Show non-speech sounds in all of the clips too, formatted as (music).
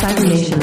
Cybernation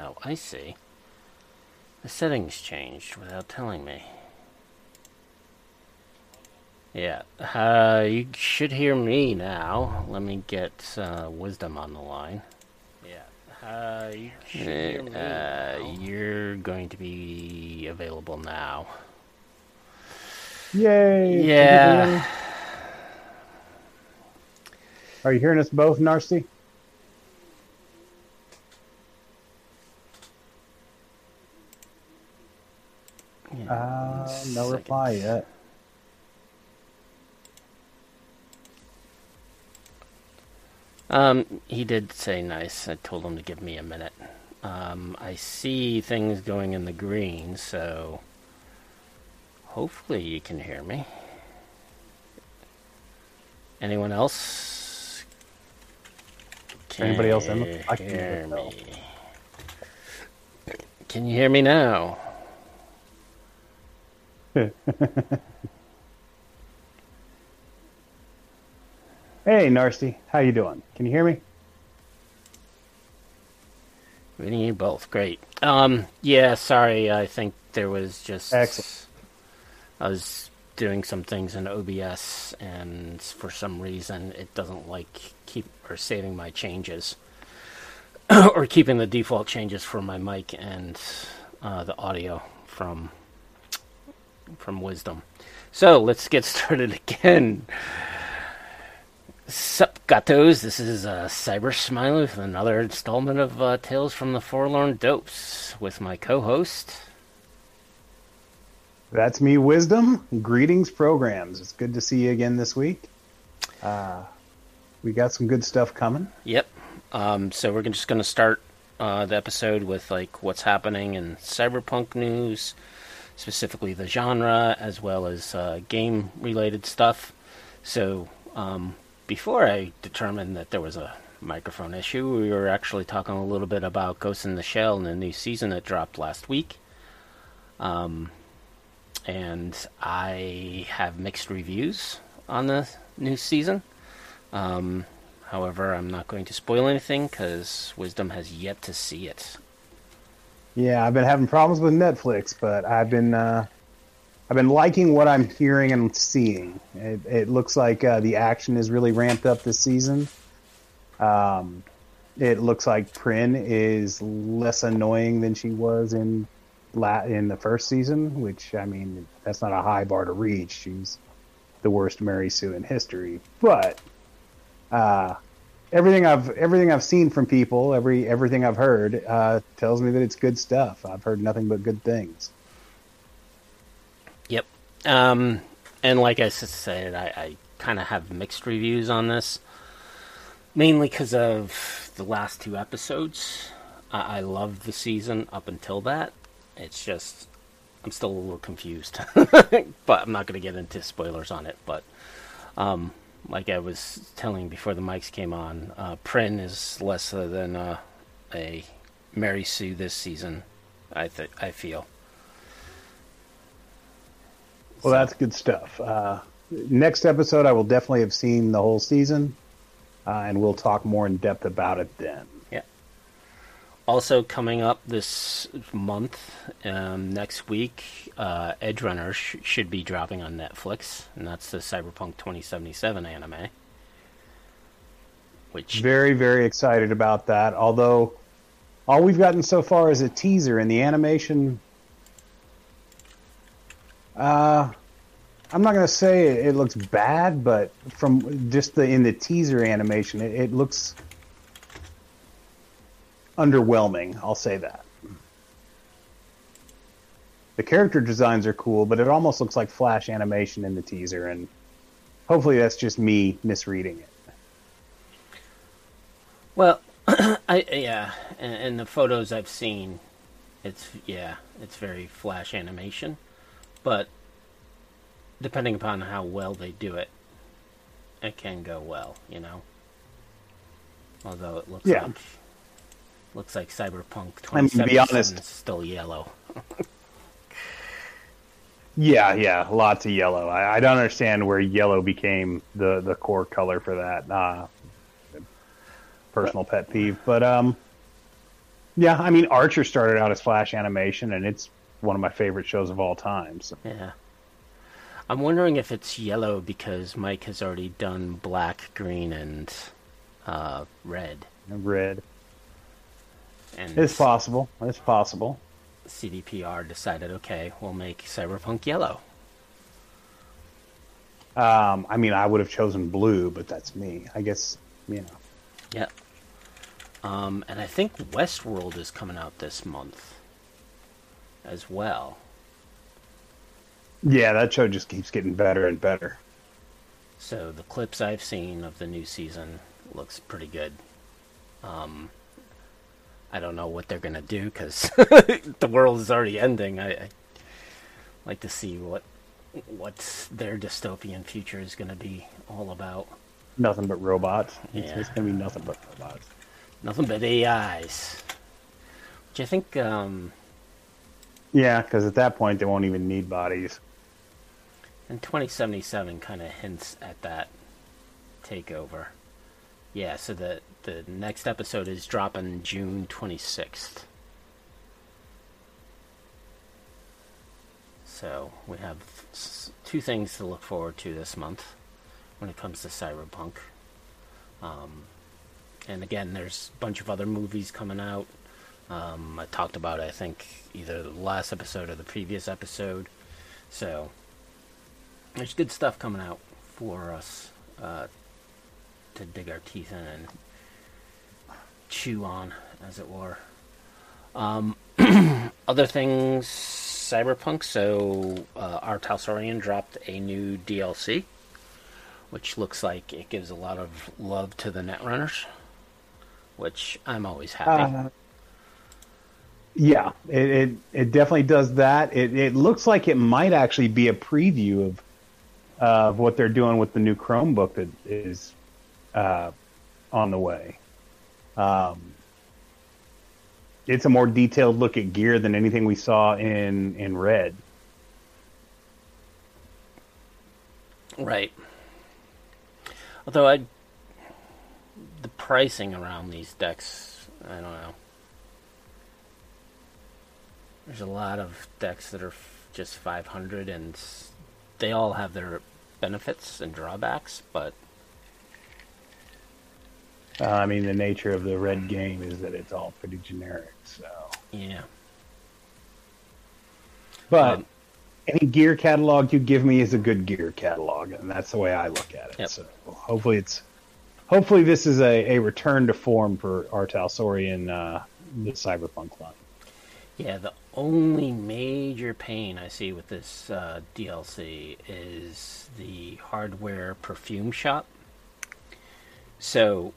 oh, I see. The settings changed without telling me. Yeah. Uh, you should hear me now. Let me get uh, Wisdom on the line. Yeah. Uh, you should hear me uh, You're going to be available now. Yay! Yeah. Are you hearing us both, Narcy? Uh, no reply yet. Um, he did say nice. I told him to give me a minute. Um, I see things going in the green, so hopefully you can hear me. Anyone else? Anybody else in the- Can I can hear hear me. Can you hear me now? Hey, Narcy, how you doing? Can you hear me? We need you both. Great. Um, yeah, sorry. I think there was just. Excellent. I was doing some things in OBS, and for some reason, it doesn't like keep or saving my changes, (clears throat) or keeping the default changes for my mic and uh, the audio from from Wisdom. So let's get (laughs) started again. Sup, gatos? This is uh, Cyber Smiley with another installment of uh, Tales from the Forlorn Dopes with my co-host. That's me, Wisdom. Greetings, programs. It's good to see you again this week. Uh, we got some good stuff coming. Yep. Um, so we're just going to start uh, the episode with like what's happening in cyberpunk news, specifically the genre, as well as uh, game-related stuff. So um, before I determined that there was a microphone issue, we were actually talking a little bit about Ghost in the Shell and the new season that dropped last week. Um, and I have mixed reviews on the new season. Um, however, I'm not going to spoil anything because Wisdom has yet to see it. Yeah, I've been having problems with Netflix, but I've been uh, I've been liking what I'm hearing and seeing. It, it looks like uh, the action is really ramped up this season. Um, it looks like Prin is less annoying than she was in la- in the first season, which I mean that's not a high bar to reach. She's the worst Mary Sue in history, but uh, everything I've everything I've seen from people, every everything I've heard, uh, tells me that it's good stuff. I've heard nothing but good things. Yep. Um, and like I said, I, I kind of have mixed reviews on this, mainly because of the last two episodes. I, I loved the season up until that. It's just I'm still a little confused, (laughs) but I'm not going to get into spoilers on it. But um, like I was telling before the mics came on, uh, Prin is less than uh, a Mary Sue this season. I th- I feel. Well, that's good stuff. Uh, next episode, I will definitely have seen the whole season, uh, and we'll talk more in depth about it then. Also coming up this month, um, next week, uh, Edge Runner sh- should be dropping on Netflix, and that's the Cyberpunk 2077 anime. Which Very, very excited about that. Although all we've gotten so far is a teaser, and the animation. Uh, I'm not going to say it, it looks bad, but from just the in the teaser animation, it, it looks underwhelming. I'll say that. The character designs are cool, but it almost looks like flash animation in the teaser, and hopefully that's just me misreading it. Well, (clears throat) I yeah, and, and the photos I've seen, it's yeah, it's very flash animation, but depending upon how well they do it, it can go well, you know. Although it looks Yeah. like looks like Cyberpunk 2077 I mean, to be honest- is still yellow. (laughs) Yeah, yeah, lots of yellow. I, I don't understand where yellow became the the core color for that. Uh, personal pet peeve, but um, yeah, I mean, Archer started out as flash animation, and it's one of my favorite shows of all time. So. Yeah. I'm wondering if it's yellow because Mike has already done black, green, and uh, red. Red. And It's possible. It's possible. CDPR decided, okay, we'll make Cyberpunk yellow. Um, I mean, I would have chosen blue, but that's me. I guess you know. Yeah. Um, and I think Westworld is coming out this month as well. Yeah, that show just keeps getting better and better. So the clips I've seen of the new season looks pretty good. Um, I don't know what they're gonna do because (laughs) the world is already ending. I, I like to see what what their dystopian future is gonna be all about. Nothing but robots. It's, Yeah. it's gonna be nothing but robots. Nothing but AIs. Which I think, um, Yeah, because at that point they won't even need bodies. and 2077 kind of hints at that takeover. Yeah, so the the next episode is dropping June 26th. So we have two things to look forward to this month when it comes to Cyberpunk. Um, and again, there's a bunch of other movies coming out. Um, I talked about, I think, either the last episode or the previous episode. So there's good stuff coming out for us uh, to dig our teeth in and chew on, as it were. Um, (clears throat) other things, Cyberpunk. So, uh, R. Talsorian dropped a new DLC, which looks like it gives a lot of love to the Netrunners, which I'm always happy. Uh, yeah, it, it it definitely does that. It it looks like it might actually be a preview of of what they're doing with the new Chromebook that is uh, on the way. Um, it's a more detailed look at gear than anything we saw in in Red. Right. Although I, the pricing around these decks, I don't know. There's a lot of decks that are just 500, and they all have their benefits and drawbacks. But Uh, I mean, the nature of the Red game is that it's all pretty generic. So, yeah, but Um, any gear catalog you give me is a good gear catalog, and that's the way I look at it. Yep. So hopefully it's hopefully this is a, a return to form for R. Talsorian, uh, the Cyberpunk line. yeah. The only major pain I see with this uh, DLC is the hardware perfume shop. So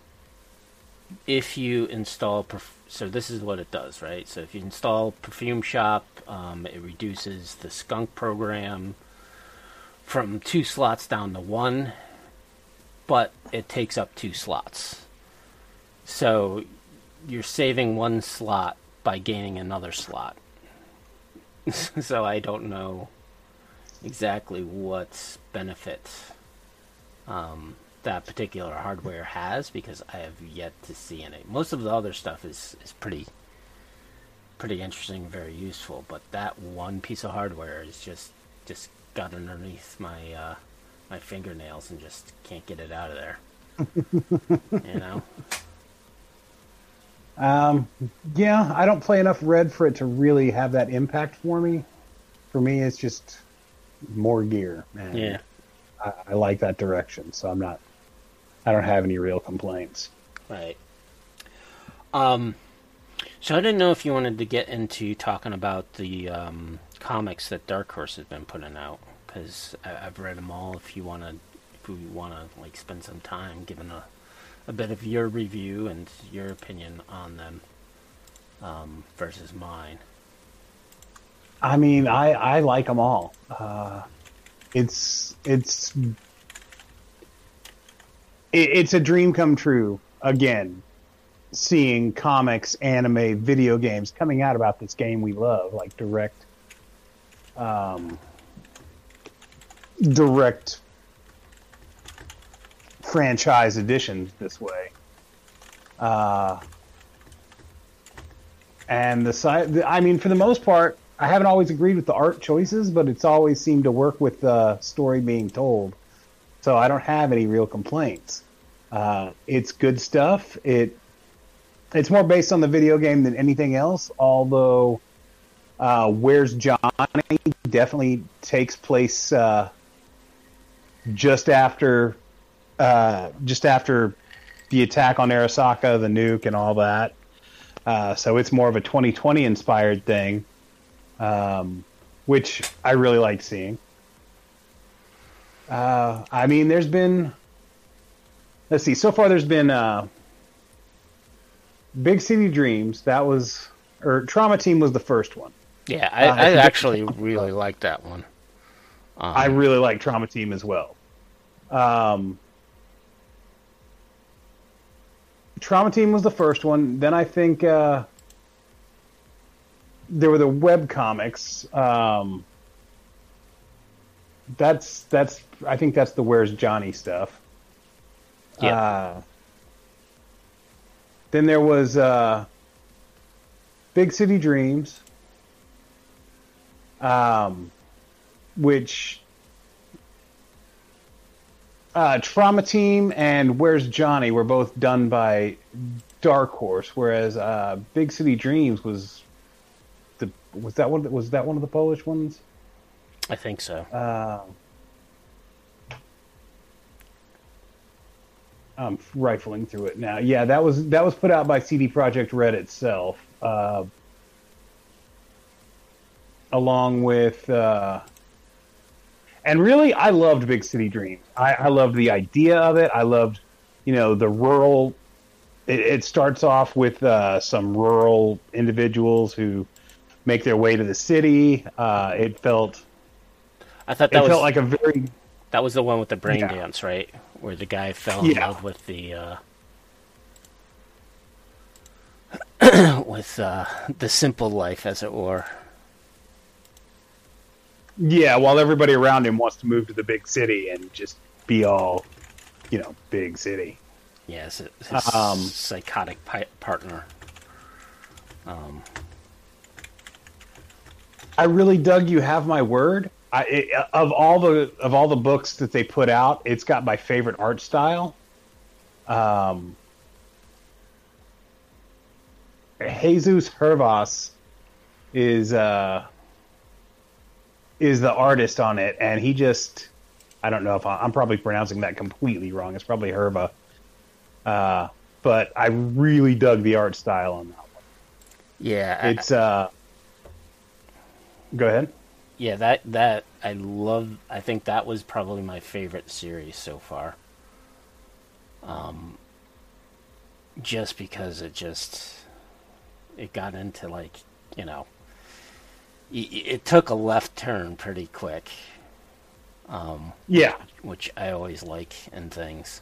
if you install perf- so this is what it does right? So if you install perfume shop um, it reduces the skunk program from two slots down to one but it takes up two slots. So you're saving one slot by gaining another slot. (laughs) So i don't know exactly what benefit um, that particular hardware has because I have yet to see any. Most of the other stuff is, is pretty pretty interesting, very useful, but that one piece of hardware is just just got underneath my uh, my fingernails and just can't get it out of there. (laughs) you know? Um, yeah, I don't play enough Red for it to really have that impact for me. For me, it's just more gear. And Yeah. I, I like that direction, so I'm not. I don't have any real complaints. Right. Um, so I didn't know if you wanted to get into talking about the um, comics that Dark Horse has been putting out because I've read them all. If you want to, if we want to like spend some time giving a a bit of your review and your opinion on them um, versus mine. I mean, I I like them all. Uh, it's it's it, it's a dream come true again. Seeing comics, anime, video games coming out about this game we love, like direct, um, direct franchise editions this way. Uh, and the side, I mean, for the most part, I haven't always agreed with the art choices, but it's always seemed to work with the story being told. So I don't have any real complaints. Uh, it's good stuff. It it's more based on the video game than anything else. Although, uh, Where's Johnny definitely takes place uh, just after uh, just after the attack on Arasaka, the nuke, and all that. Uh, so it's more of a 2020 inspired thing, um, which I really like seeing. Uh, I mean, there's been, let's see, so far there's been uh, Big City Dreams. That was, or Trauma Team was the first one. Yeah, I, Uh, I actually really like that one. Um, I really like Trauma Team as well. Um, Trauma Team was the first one. Then I think uh, there were the web comics. Um, that's that's I think that's the Where's Johnny stuff. Yeah. Uh, then there was uh, Big City Dreams, um, which uh, Trauma Team and Where's Johnny were both done by Dark Horse, whereas uh, Big City Dreams was the was that one was that one of the Polish ones? I think so. Uh, I'm rifling through it now. Yeah, that was that was put out by CD Projekt Red itself, uh, along with. Uh, and really, I loved Big City Dreams. I, I loved the idea of it. I loved, you know, the rural. It, it starts off with uh, some rural individuals who make their way to the city. Uh, it felt I thought that was felt like a very that was the one with the brain Yeah. dance, right? Where the guy fell in Yeah. love with the uh, (clears throat) with uh, the simple life, as it were. yeah. While everybody around him wants to move to the big city and just be all, you know, big city. Yes, yeah, his, his Um, psychotic pi- partner. Um, I really dug "You Have My Word." I, it, of all the of all the books that they put out, it's got my favorite art style. Um, Jesus Hervas is uh, is the artist on it, and he just I don't know if I, I'm probably pronouncing that completely wrong. It's probably Herva, uh, but I really dug the art style on that one. yeah, It's uh, go ahead. Yeah, that that I love. I think that was probably my favorite series so far. Um, just because it just it got into like you know, it took a left turn pretty quick. Um, Yeah, which I always like in things.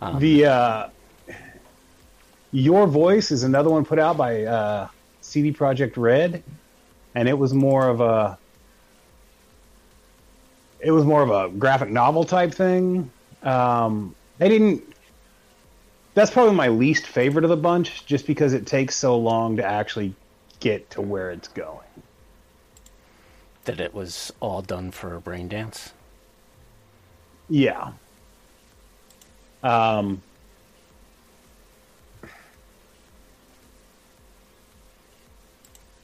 Um, The uh, Your Voice is another one put out by uh, CD Projekt Red, and it was more of a it was more of a graphic novel type thing. Um, they didn't. That's probably my least favorite of the bunch, just because it takes so long to actually get to where it's going. that it was all done for a brain dance. Yeah. Um,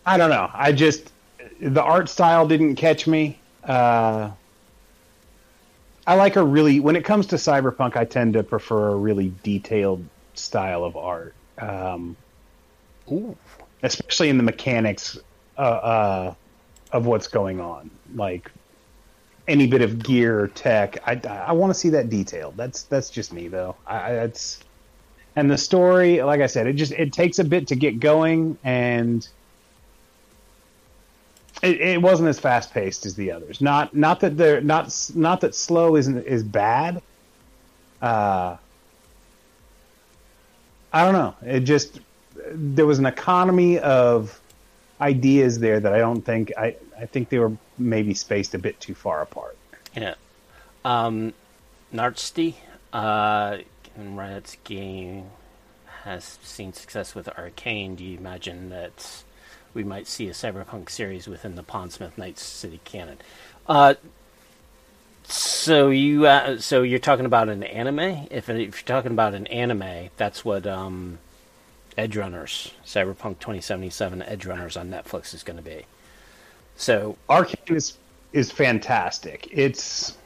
I don't know. I just the art style didn't catch me. Uh, I like a really when it comes to cyberpunk, I tend to prefer a really detailed style of art, um, Ooh, especially in the mechanics uh, uh, of what's going on. Like any bit of gear or tech, I, I want to see that detailed. That's that's just me though. I, I that's and the story, like I said, it just it takes a bit to get going, and it, it wasn't as fast paced as the others. Not not that they're not not that slow isn't is bad. Uh, I don't know. It just there was an economy of ideas there that I don't think I I think they were maybe spaced a bit too far apart. yeah. Um, Nartsty, Uh, Riot's game has seen success with Arcane. Do you imagine that we might see a Cyberpunk series within the Pondsmith Night City canon? Uh, so you uh, so you're talking about an anime? If, if you're talking about an anime, that's what um, Edgerunners, Cyberpunk 2077 Edge Runners on Netflix is going to be. So Arcane is is fantastic. It's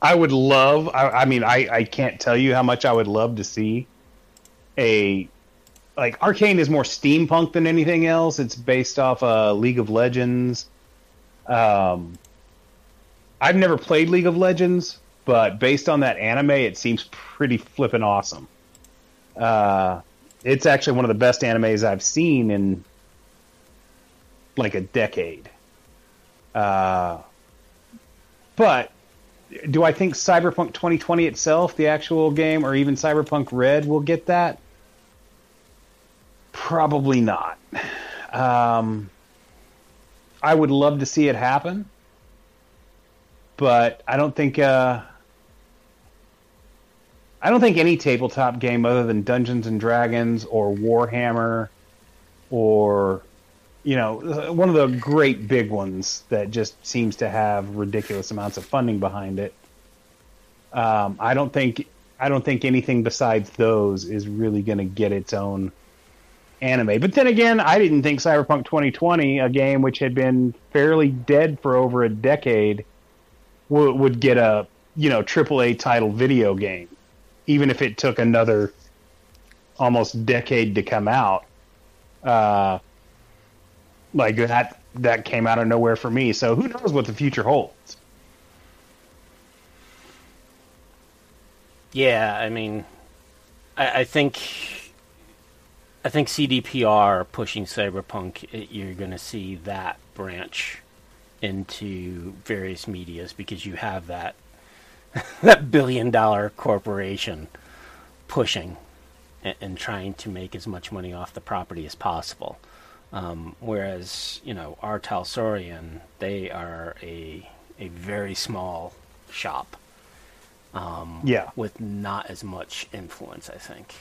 I would love. I, I mean, I I can't tell you how much I would love to see a like Arcane is more steampunk than anything else. It's based off uh, League of Legends. Um, I've never played League of Legends, but based on that anime, it seems pretty flippin' awesome. Uh, it's actually one of the best animes I've seen in like a decade. Uh, but do I think Cyberpunk 2020 itself, the actual game, or even Cyberpunk Red will get that? Probably not. Um, I would love to see it happen, but I don't think. Uh, I don't think any tabletop game other than Dungeons and Dragons or Warhammer or you know one of the great big ones that just seems to have ridiculous amounts of funding behind it. Um, I don't think I don't think anything besides those is really going to get its own anime. But then again, I didn't think Cyberpunk 2020, a game which had been fairly dead for over a decade, w- would get a you know AAA title video game even if it took another almost decade to come out. Uh, like that that came out of nowhere for me. So who knows what the future holds? Yeah, I mean, I, I think I think CDPR pushing Cyberpunk, it, you're going to see that branch into various medias because you have that (laughs) that billion dollar corporation pushing and, and, trying to make as much money off the property as possible. Um, whereas, you know, R. Talsorian, they are a a very small shop. Um, yeah. With not as much influence, I think.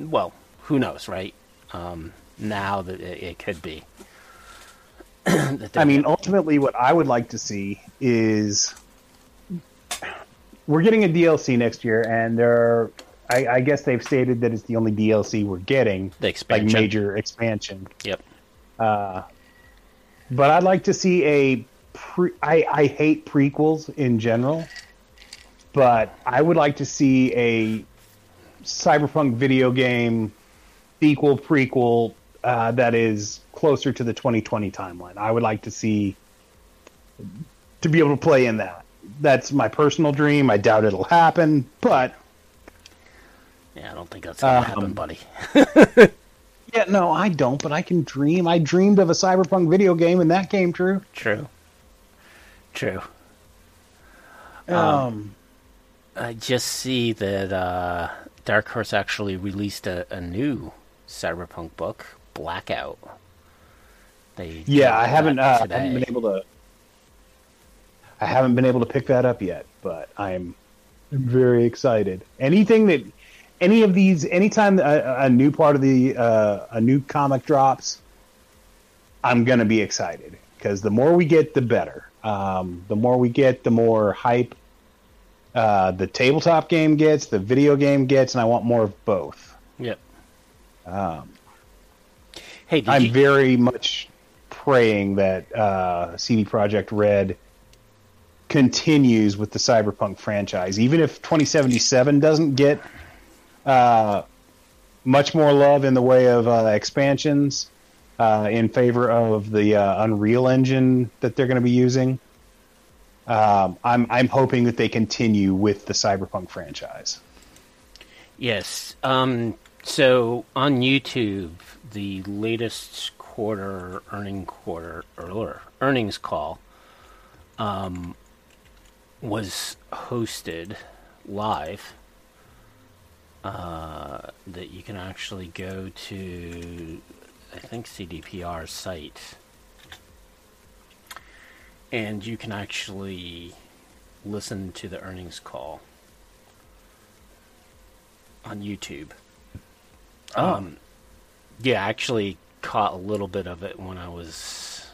Well, who knows, right? Um, now that it, it could be. (clears throat) I mean, ultimately, what I would like to see is we're getting a DLC next year, and there are. I, I, guess they've stated that it's the only DLC we're getting, the expansion. like major expansion. Yep. Uh, but I'd like to see a. Pre- I I hate prequels in general, but I would like to see a cyberpunk video game sequel prequel uh, that is closer to the 2020 timeline. I would like to see to be able to play in that that's my personal dream. I doubt it'll happen, but yeah, I don't think that's gonna um, happen, buddy. (laughs) yeah, no, I don't. But I can dream. I dreamed of a cyberpunk video game, and that came true. True. True. Um, um I just see that uh, Dark Horse actually released a, a new cyberpunk book, Blackout. They yeah, I haven't, uh, I haven't been able to I haven't been able to pick that up yet, but I'm very excited. Anything that, any of these, anytime a, a new part of the uh, a new comic drops, I'm gonna be excited because the more we get, the better. Um, the more we get, the more hype uh, the tabletop game gets, the video game gets, and I want more of both. Yep. Um, hey, I'm you... very much praying that uh, CD Projekt Red continues with the Cyberpunk franchise. Even if 2077 doesn't get uh, much more love in the way of uh, expansions uh, in favor of the uh, Unreal Engine that they're going to be using, um, I'm I'm hoping that they continue with the Cyberpunk franchise. Yes. Um, so on YouTube, the latest quarter earning quarter or earnings call um, was hosted live uh, that you can actually go to I think CDPR's site and you can actually listen to the earnings call on YouTube. Oh. Um, yeah, I actually caught a little bit of it when I was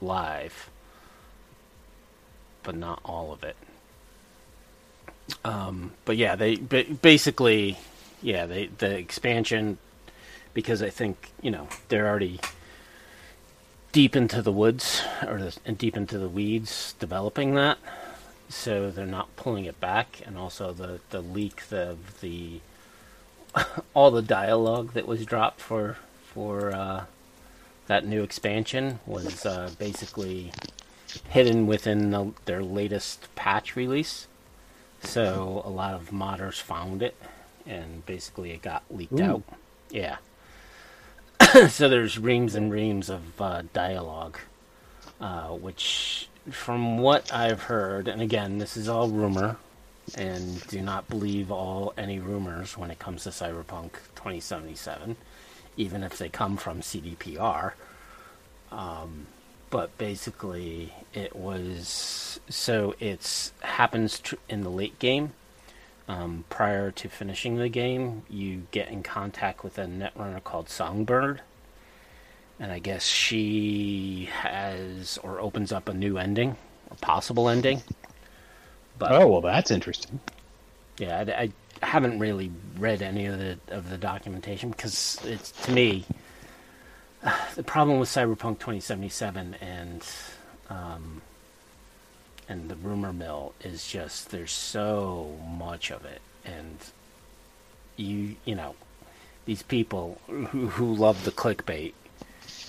live, but not all of it. Um, but yeah, they basically, yeah, they the expansion because I think you know they're already deep into the woods or the, and deep into the weeds developing that, so they're not pulling it back, and also the the leak the the (laughs) all the dialogue that was dropped for for uh, that new expansion was uh, basically hidden within the, their latest patch release. So a lot of modders found it, and basically it got leaked Ooh. out. Yeah. (coughs) so there's reams and reams of uh, dialogue, uh, which, from what I've heard, and again, this is all rumor, and do not believe all any rumors when it comes to Cyberpunk 2077, even if they come from CDPR. Um, but basically, it was so it's happens tr- in the late game. Um, prior to finishing the game, you get in contact with a netrunner called Songbird, and I guess she has or opens up a new ending, a possible ending. But Oh well, that's interesting. yeah, I, I haven't really read any of the of the documentation because it's to me the problem with Cyberpunk 2077 and um, and the rumor mill is just there's so much of it, and you you know these people who who love the clickbait.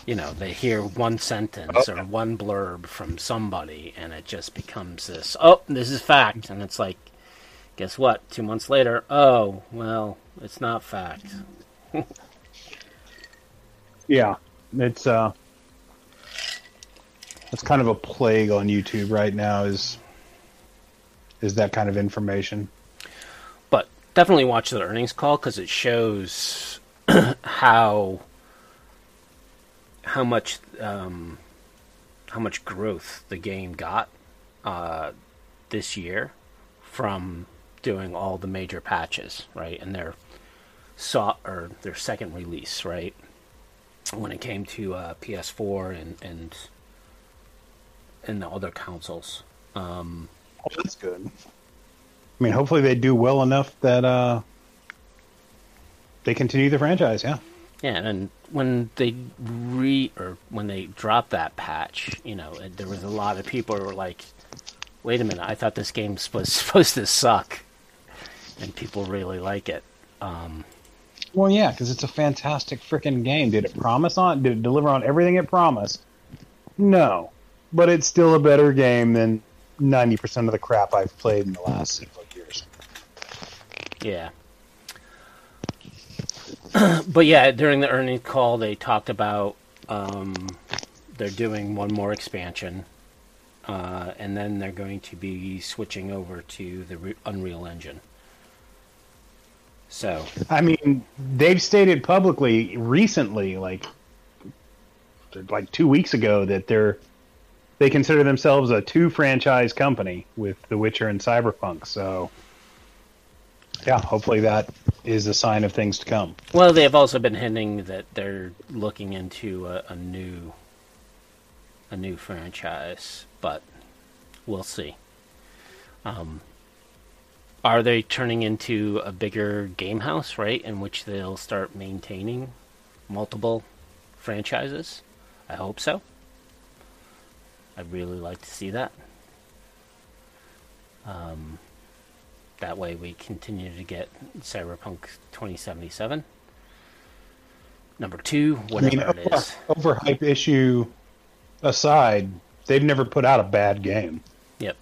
You know, they hear one sentence or one blurb from somebody, and it just becomes this. Oh, this is fact, and it's like, guess what? Two months later, oh, well, it's not fact. (laughs) Yeah, it's uh, it's kind of a plague on YouTube right now. Is is that kind of information? But definitely watch the earnings call because it shows (clears throat) how how much um, how much growth the game got uh, this year from doing all the major patches, right? And their saw or their second release, right? When it came to uh, PS4 and and and the other consoles. Um, Oh, that's good. I mean, hopefully they do well enough that uh, they continue the franchise. Yeah. Yeah, and when they re or when they dropped that patch, you know, there was a lot of people who were like, "Wait a minute, I thought this game was (laughs) supposed to suck," and people really like it. Um, Well, yeah, because it's a fantastic freaking game. Did it promise on? Did it deliver on everything it promised? No, but it's still a better game than ninety percent of the crap I've played in the last several years. yeah. (clears throat) but yeah, during the earnings call, they talked about um, they're doing one more expansion, uh, and then they're going to be switching over to the Re- Unreal Engine. So I mean, they've stated publicly recently, like like two weeks ago, that they're they consider themselves a two franchise company with The Witcher and Cyberpunk. So, yeah, hopefully that is a sign of things to come. Well, they have also been hinting that they're looking into a, a new, a new franchise, but we'll see. Um, are they turning into a bigger game house, right, in which they'll start maintaining multiple franchises? I hope so. I'd really like to see that. Um, that way we continue to get Cyberpunk 2077. Number two, whatever I mean, it is. overhype issue aside, they've never put out a bad game. Yep.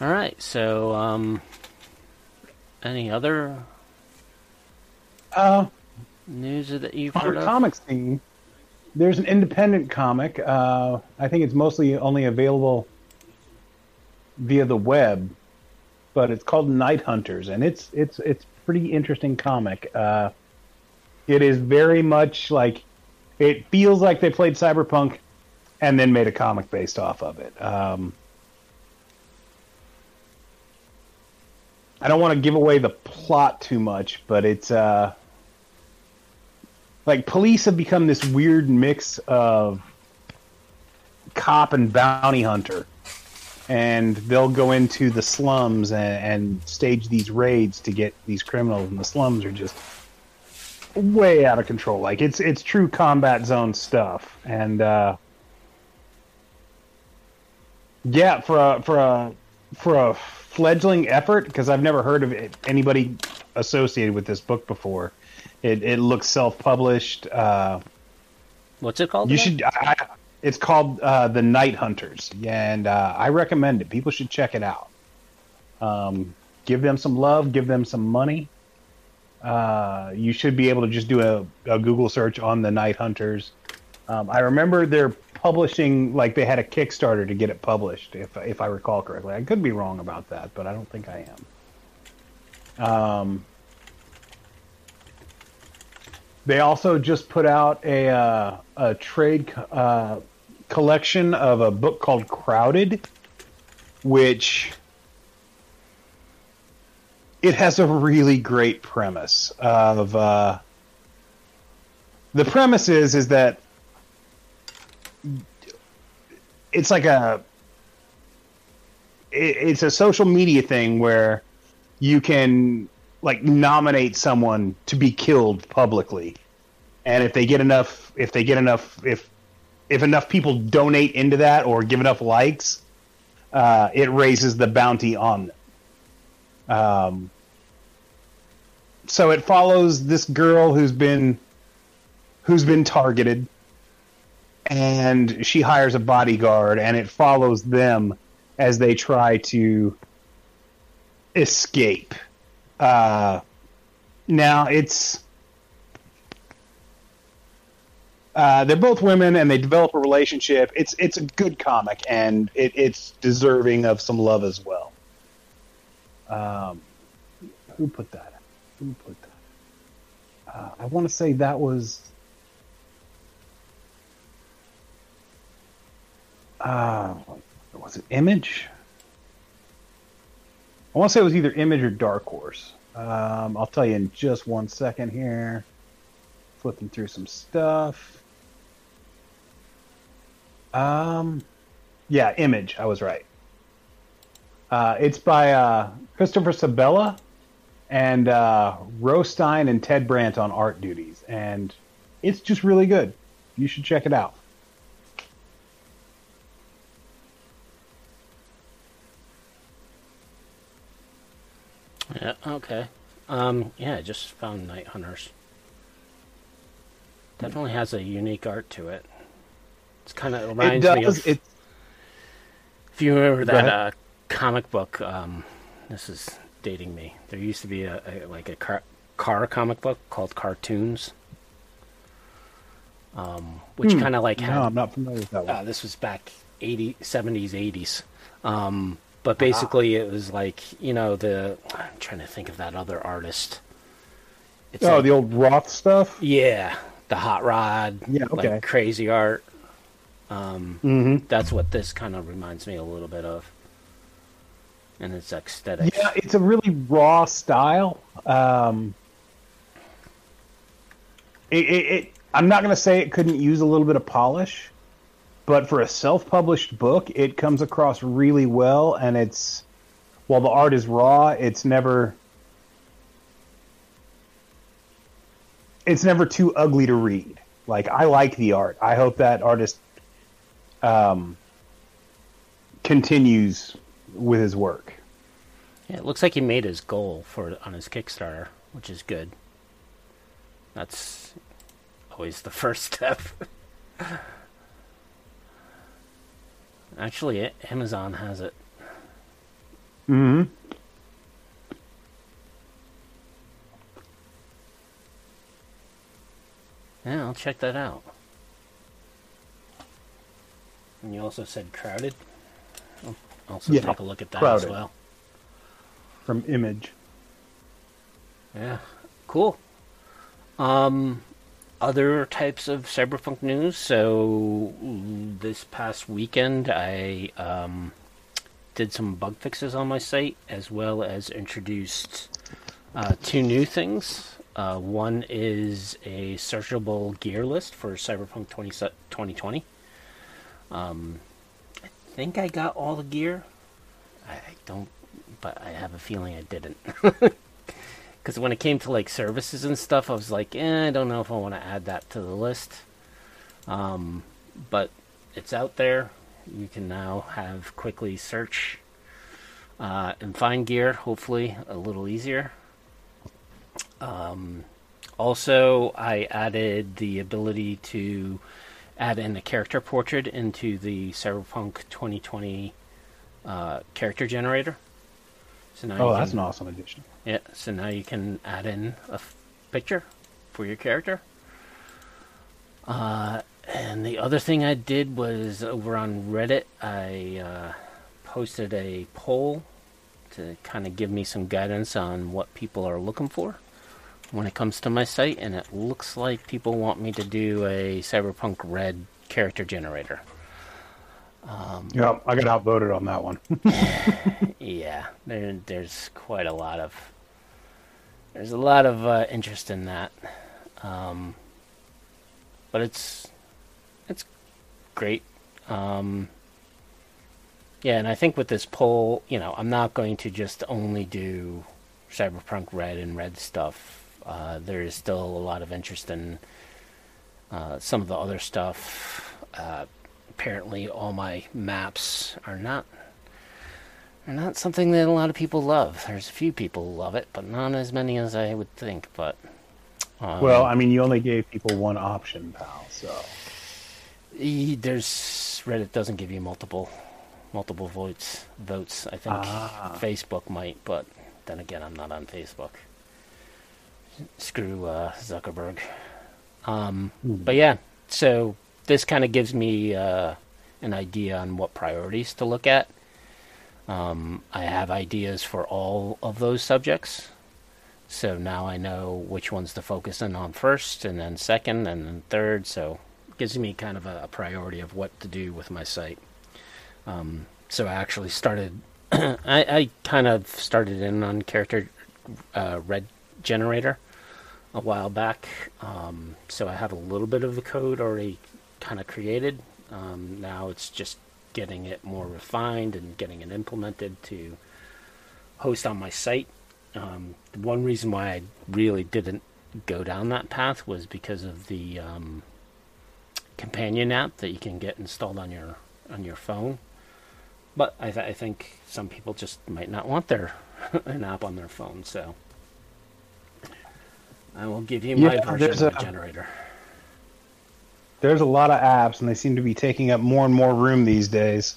All right. So, um, any other Uh, news that you've on heard the of? comics scene, there's an independent comic. Uh, I think it's mostly only available via the web, but it's called Night Hunters, and it's it's it's pretty interesting comic. Uh, it is very much like it feels like they played Cyberpunk and then made a comic based off of it. Um, I don't want to give away the plot too much, but it's uh, like police have become this weird mix of cop and bounty hunter, and they'll go into the slums and, and stage these raids to get these criminals, and the slums are just way out of control. Like it's it's true combat zone stuff, and uh, yeah, for a for a for a fledgling effort because I've never heard of it, anybody associated with this book before. It it looks self published. Uh, What's it called? you again? should. I, I- it's called uh, the Night Hunters, and uh, I recommend it. People should check it out. Um, give them some love. Give them some money. Uh, you should be able to just do a, a Google search on the Night Hunters. Um, I remember they're publishing like they had a Kickstarter to get it published, if if I recall correctly. I could be wrong about that, but I don't think I am. Um, they also just put out a uh, a trade uh, collection of a book called Crowded, which it has a really great premise of uh, the premise is is that it's like a it, it's a social media thing where you can like nominate someone to be killed publicly. And if they get enough if they get enough if if enough people donate into that or give enough likes uh, it raises the bounty on them. Um, so it follows this girl who's been who's been targeted and she hires a bodyguard and it follows them as they try to escape. Uh, now it's uh, they're both women and they develop a relationship. It's it's a good comic and it, it's deserving of some love as well. Um, who put that who put that? Uh, i want to say that was uh, was it image I want to say it was either Image or Dark Horse. Um, I'll tell you in just one second here. Flipping through some stuff. Um, yeah, Image. I was right. Uh, it's by uh, Christopher Sebela and uh, Ro Stein and Ted Brandt on art duties, and it's just really good. You should check it out. Yeah. Okay. Um. Yeah. I just found Night Hunters. Definitely has a unique art to it. It's kind of It reminds me of. It if you remember that uh, comic book, um, this is dating me. There used to be a, a like a car, car comic book called Cartoons, um, which Hmm. kind of like had no, I'm not familiar with that one. uh, this was back 80 70s 80s um, but basically it was like you know the i'm trying to think of that other artist it's oh, like- the old Roth stuff. yeah the hot rod Yeah, okay. like crazy art um, Mm-hmm. that's what this kind of reminds me a little bit of and its aesthetic Yeah, it's a really raw style. Um, it, it, it, I'm not going to say it couldn't use a little bit of polish, but for a self-published book, it comes across really well, and it's while the art is raw, it's never it's never too ugly to read. Like I like the art. I hope that artist um, continues with his work. yeah, it looks like he made his goal for on his kickstarter which is good that's always the (laughs) first step Actually, Amazon has it. Mm-hmm. Yeah, I'll check that out. And you also said crowded. I'll also Yeah, take a look at that Crowded. as well. From Image. Yeah, cool. Um, other types of cyberpunk news. So this past weekend, I um, did some bug fixes on my site, as well as introduced uh, two new things. Uh, one is a searchable gear list for Cyberpunk 20, 2020. Um, I think I got all the gear. I, I don't, but I have a feeling I didn't. (laughs) Because when it came to like services and stuff, I was like, eh, I don't know if I want to add that to the list. Um, but it's out there. You can now have quickly search uh, and find gear, hopefully a little easier. Um, also, I added the ability to add in a character portrait into the Cyberpunk 2020 uh, character generator. So now oh, that's can, an awesome addition. Yeah, so now you can add in a f- picture for your character. Uh, and the other thing I did was over on Reddit, I uh, posted a poll to kind of give me some guidance on what people are looking for when it comes to my site, and it looks like people want me to do a Cyberpunk Red character generator. Um, yeah, I got outvoted on that one. (laughs) yeah, there, there's quite a lot of there's a lot of uh, interest in that, um, but it's it's great. Um, yeah, and I think with this poll, you know, I'm not going to just only do Cyberpunk Red and Red stuff uh, there is still a lot of interest in uh, some of the other stuff. Uh, apparently, all my maps are not are not something that a lot of people love. There's a few people who love it, but not as many as I would think. But um, well, I mean, you only gave people one option, pal. So there's Reddit doesn't give you multiple multiple votes. Votes. I think ah. Facebook might, but then again, I'm not on Facebook screw uh, Zuckerberg. Um, mm. But yeah, so this kind of gives me uh, an idea on what priorities to look at. Um, I have ideas for all of those subjects. So now I know which ones to focus in on first, and then second, and then third. So it gives me kind of a, a priority of what to do with my site. Um, so I actually started. (clears throat) I, I, kind of started in on character uh, red generator a while back. Um, so I have a little bit of the code already kind of created. Um, now it's just getting it more refined and getting it implemented to host on my site. Um, the one reason why I really didn't go down that path was because of the um, companion app that you can get installed on your on your phone. But I, th- I think some people just might not want their (laughs) an app on their phone, so I will give you my yeah, version of the a, generator. There's a lot of apps, and they seem to be taking up more and more room these days.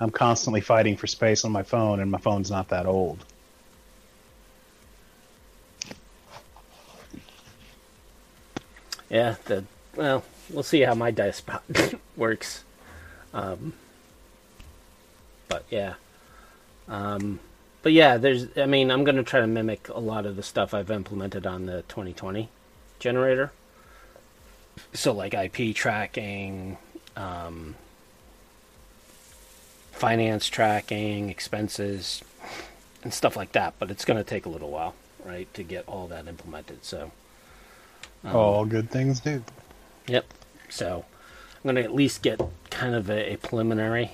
I'm constantly fighting for space on my phone, and my phone's not that old. Yeah, the well, we'll see how my dice (laughs) works. Um, but yeah, um, but yeah, there's. I mean, I'm going to try to mimic a lot of the stuff I've implemented on the 2020 generator. So like IP tracking, um, finance tracking, expenses, and stuff like that. But it's going to take a little while, right, to get all that implemented. So. Um, all good things do. Yep. So I'm going to at least get kind of a, a preliminary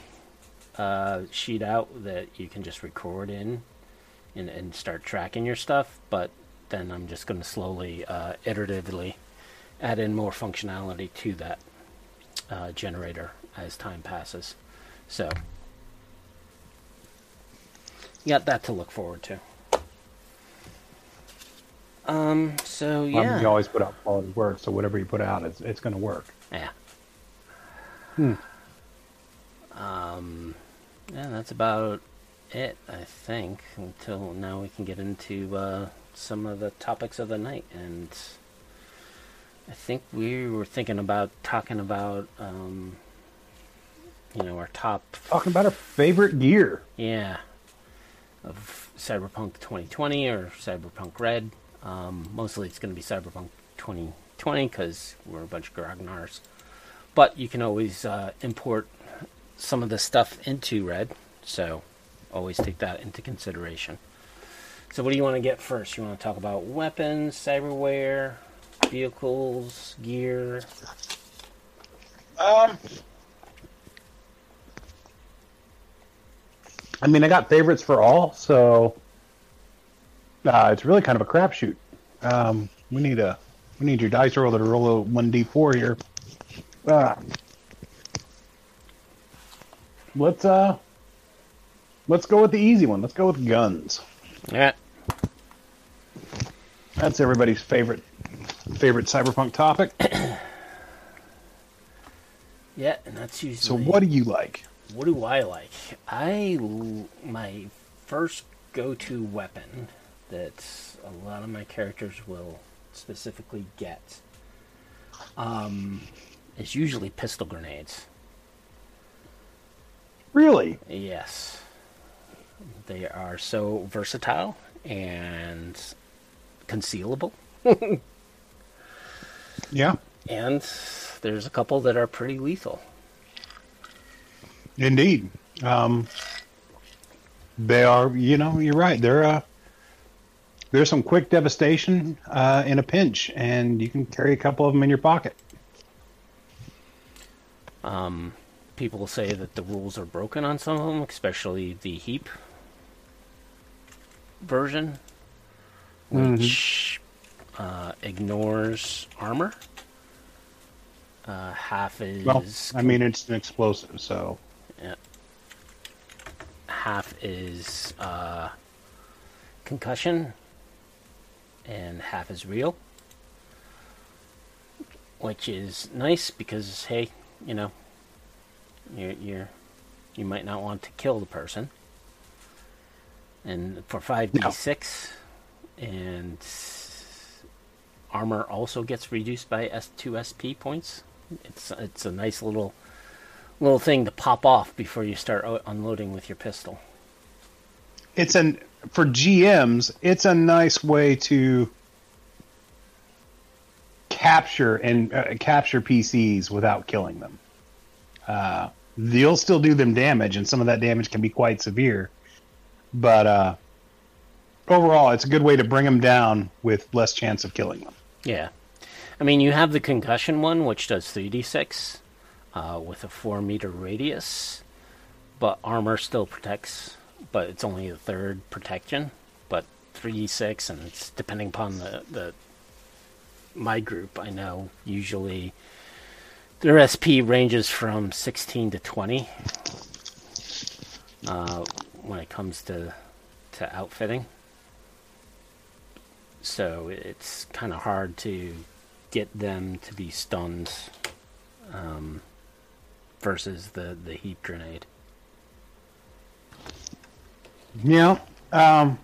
uh, sheet out that you can just record in and, and start tracking your stuff. But then I'm just going to slowly, uh, iteratively add in more functionality to that uh, generator as time passes. So, you got that to look forward to. Um. So yeah, you always put out quality work, so whatever you put out, it's it's going to work. Yeah. Hmm. Um. Yeah, that's about it, I think. Until now, we can get into uh, some of the topics of the night, and I think we were thinking about talking about, um, you know, our top. Talking about our favorite gear. Yeah, of Cyberpunk 2020 or Cyberpunk Red. Um, mostly, it's going to be Cyberpunk 2020 because we're a bunch of grognards. But you can always uh, import some of the stuff into Red, so always take that into consideration. So, what do you want to get first? You want to talk about weapons, cyberware, vehicles, gear? Um, I mean, I got favorites for all, so uh, it's really kind of a crapshoot. Um, we need a we need your dice roller to roll a one d four here. Uh, let's uh, let's go with the easy one. Let's go with guns. Yeah. That's everybody's favorite favorite cyberpunk topic. (clears throat) Yeah, and that's usually. So, what do you like? What do I like? I my first go-to weapon that a lot of my characters will specifically get um, is usually pistol grenades. Really? Yes, they are so versatile and concealable, (laughs) Yeah, and there's a couple that are pretty lethal. indeed. Um, they are. You know, you're right. They're uh, there's some quick devastation uh, in a pinch, and you can carry a couple of them in your pocket. Um, people say that the rules are broken on some of them, especially the heap version, which uh, ignores armor. Uh, half is Well, I mean, it's an explosive, so Yeah. half is uh, concussion, and half is real. Which is nice because hey, you know, you're, you're you might not want to kill the person. And for five d six, and armor also gets reduced by S two SP points. It's it's a nice little little thing to pop off before you start unloading with your pistol. it's an for GMs. It's a nice way to capture and uh, capture PCs without killing them. Uh, you'll still do them damage, and some of that damage can be quite severe. But uh, overall, it's a good way to bring them down with less chance of killing them. Yeah. I mean, you have the concussion one, which does 3d6 uh, with a 4 meter radius, but armor still protects, but it's only a third protection. But 3d6, and it's depending upon the, the. My group, I know, usually their SP ranges from 16 to 20 uh, when it comes to, to outfitting so it's kind of hard to get them to be stunned um, versus the, the heat grenade. Yeah. Um,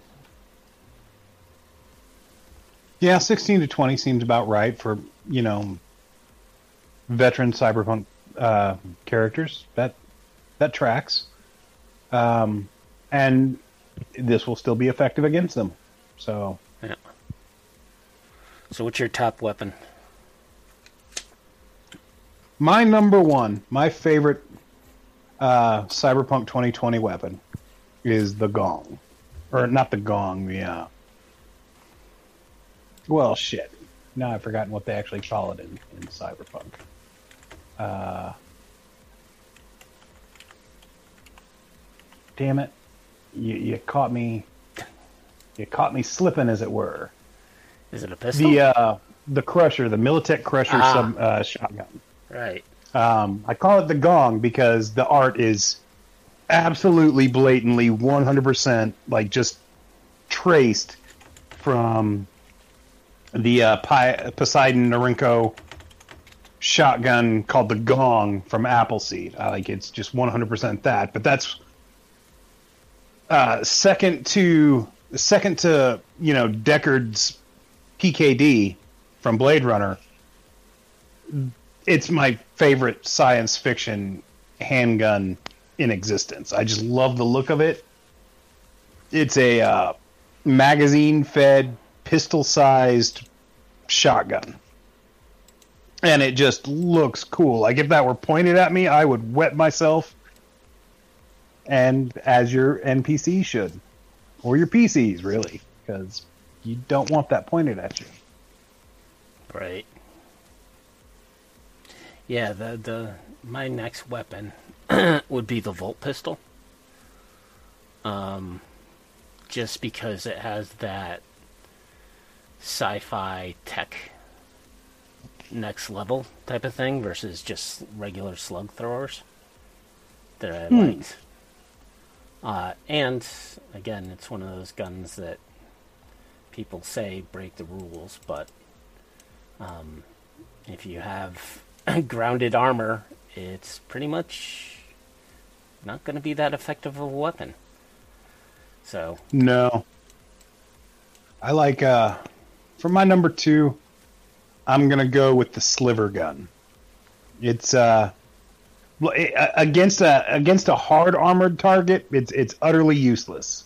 yeah, 16 to 20 seems about right for, you know, veteran cyberpunk uh, characters. That that tracks. Um, and this will still be effective against them. So, Yeah. So what's your top weapon? my number one, my favorite uh, Cyberpunk 2020 weapon is the gong. Or not the gong, the uh Well shit. Now I've forgotten what they actually call it in, in Cyberpunk. Uh Damn it. You you caught me you caught me slipping as it were. Is it a pistol? The uh the crusher, the Militech crusher Ah. sub uh, shotgun. right. Um, I call it the gong because the art is absolutely blatantly 100% like just traced from the uh, Pi- Poseidon Norinco shotgun called the gong from Appleseed. I like it's just 100% that, but that's uh, second to second to you know Deckard's PKD from Blade Runner it's my favorite science fiction handgun in existence. I just love the look of it. It's a uh, magazine fed, pistol sized shotgun. and it just looks cool. Like if that were pointed at me, I would wet myself. And as your NPC should, or your PCs, really, because you don't want that pointed at you. Right. Yeah, the the my next weapon (clears throat) would be the Volt pistol. Um, just because it has that sci-fi tech next level type of thing versus just regular slug throwers that I liked. Uh, and again, it's one of those guns that people say break the rules, but um, if you have (clears throat) grounded armor, it's pretty much not going to be that effective of a weapon. So, No. I like uh for my number 2 I'm going to go with the sliver gun. It's uh, against a against a hard armored target, it's it's utterly useless.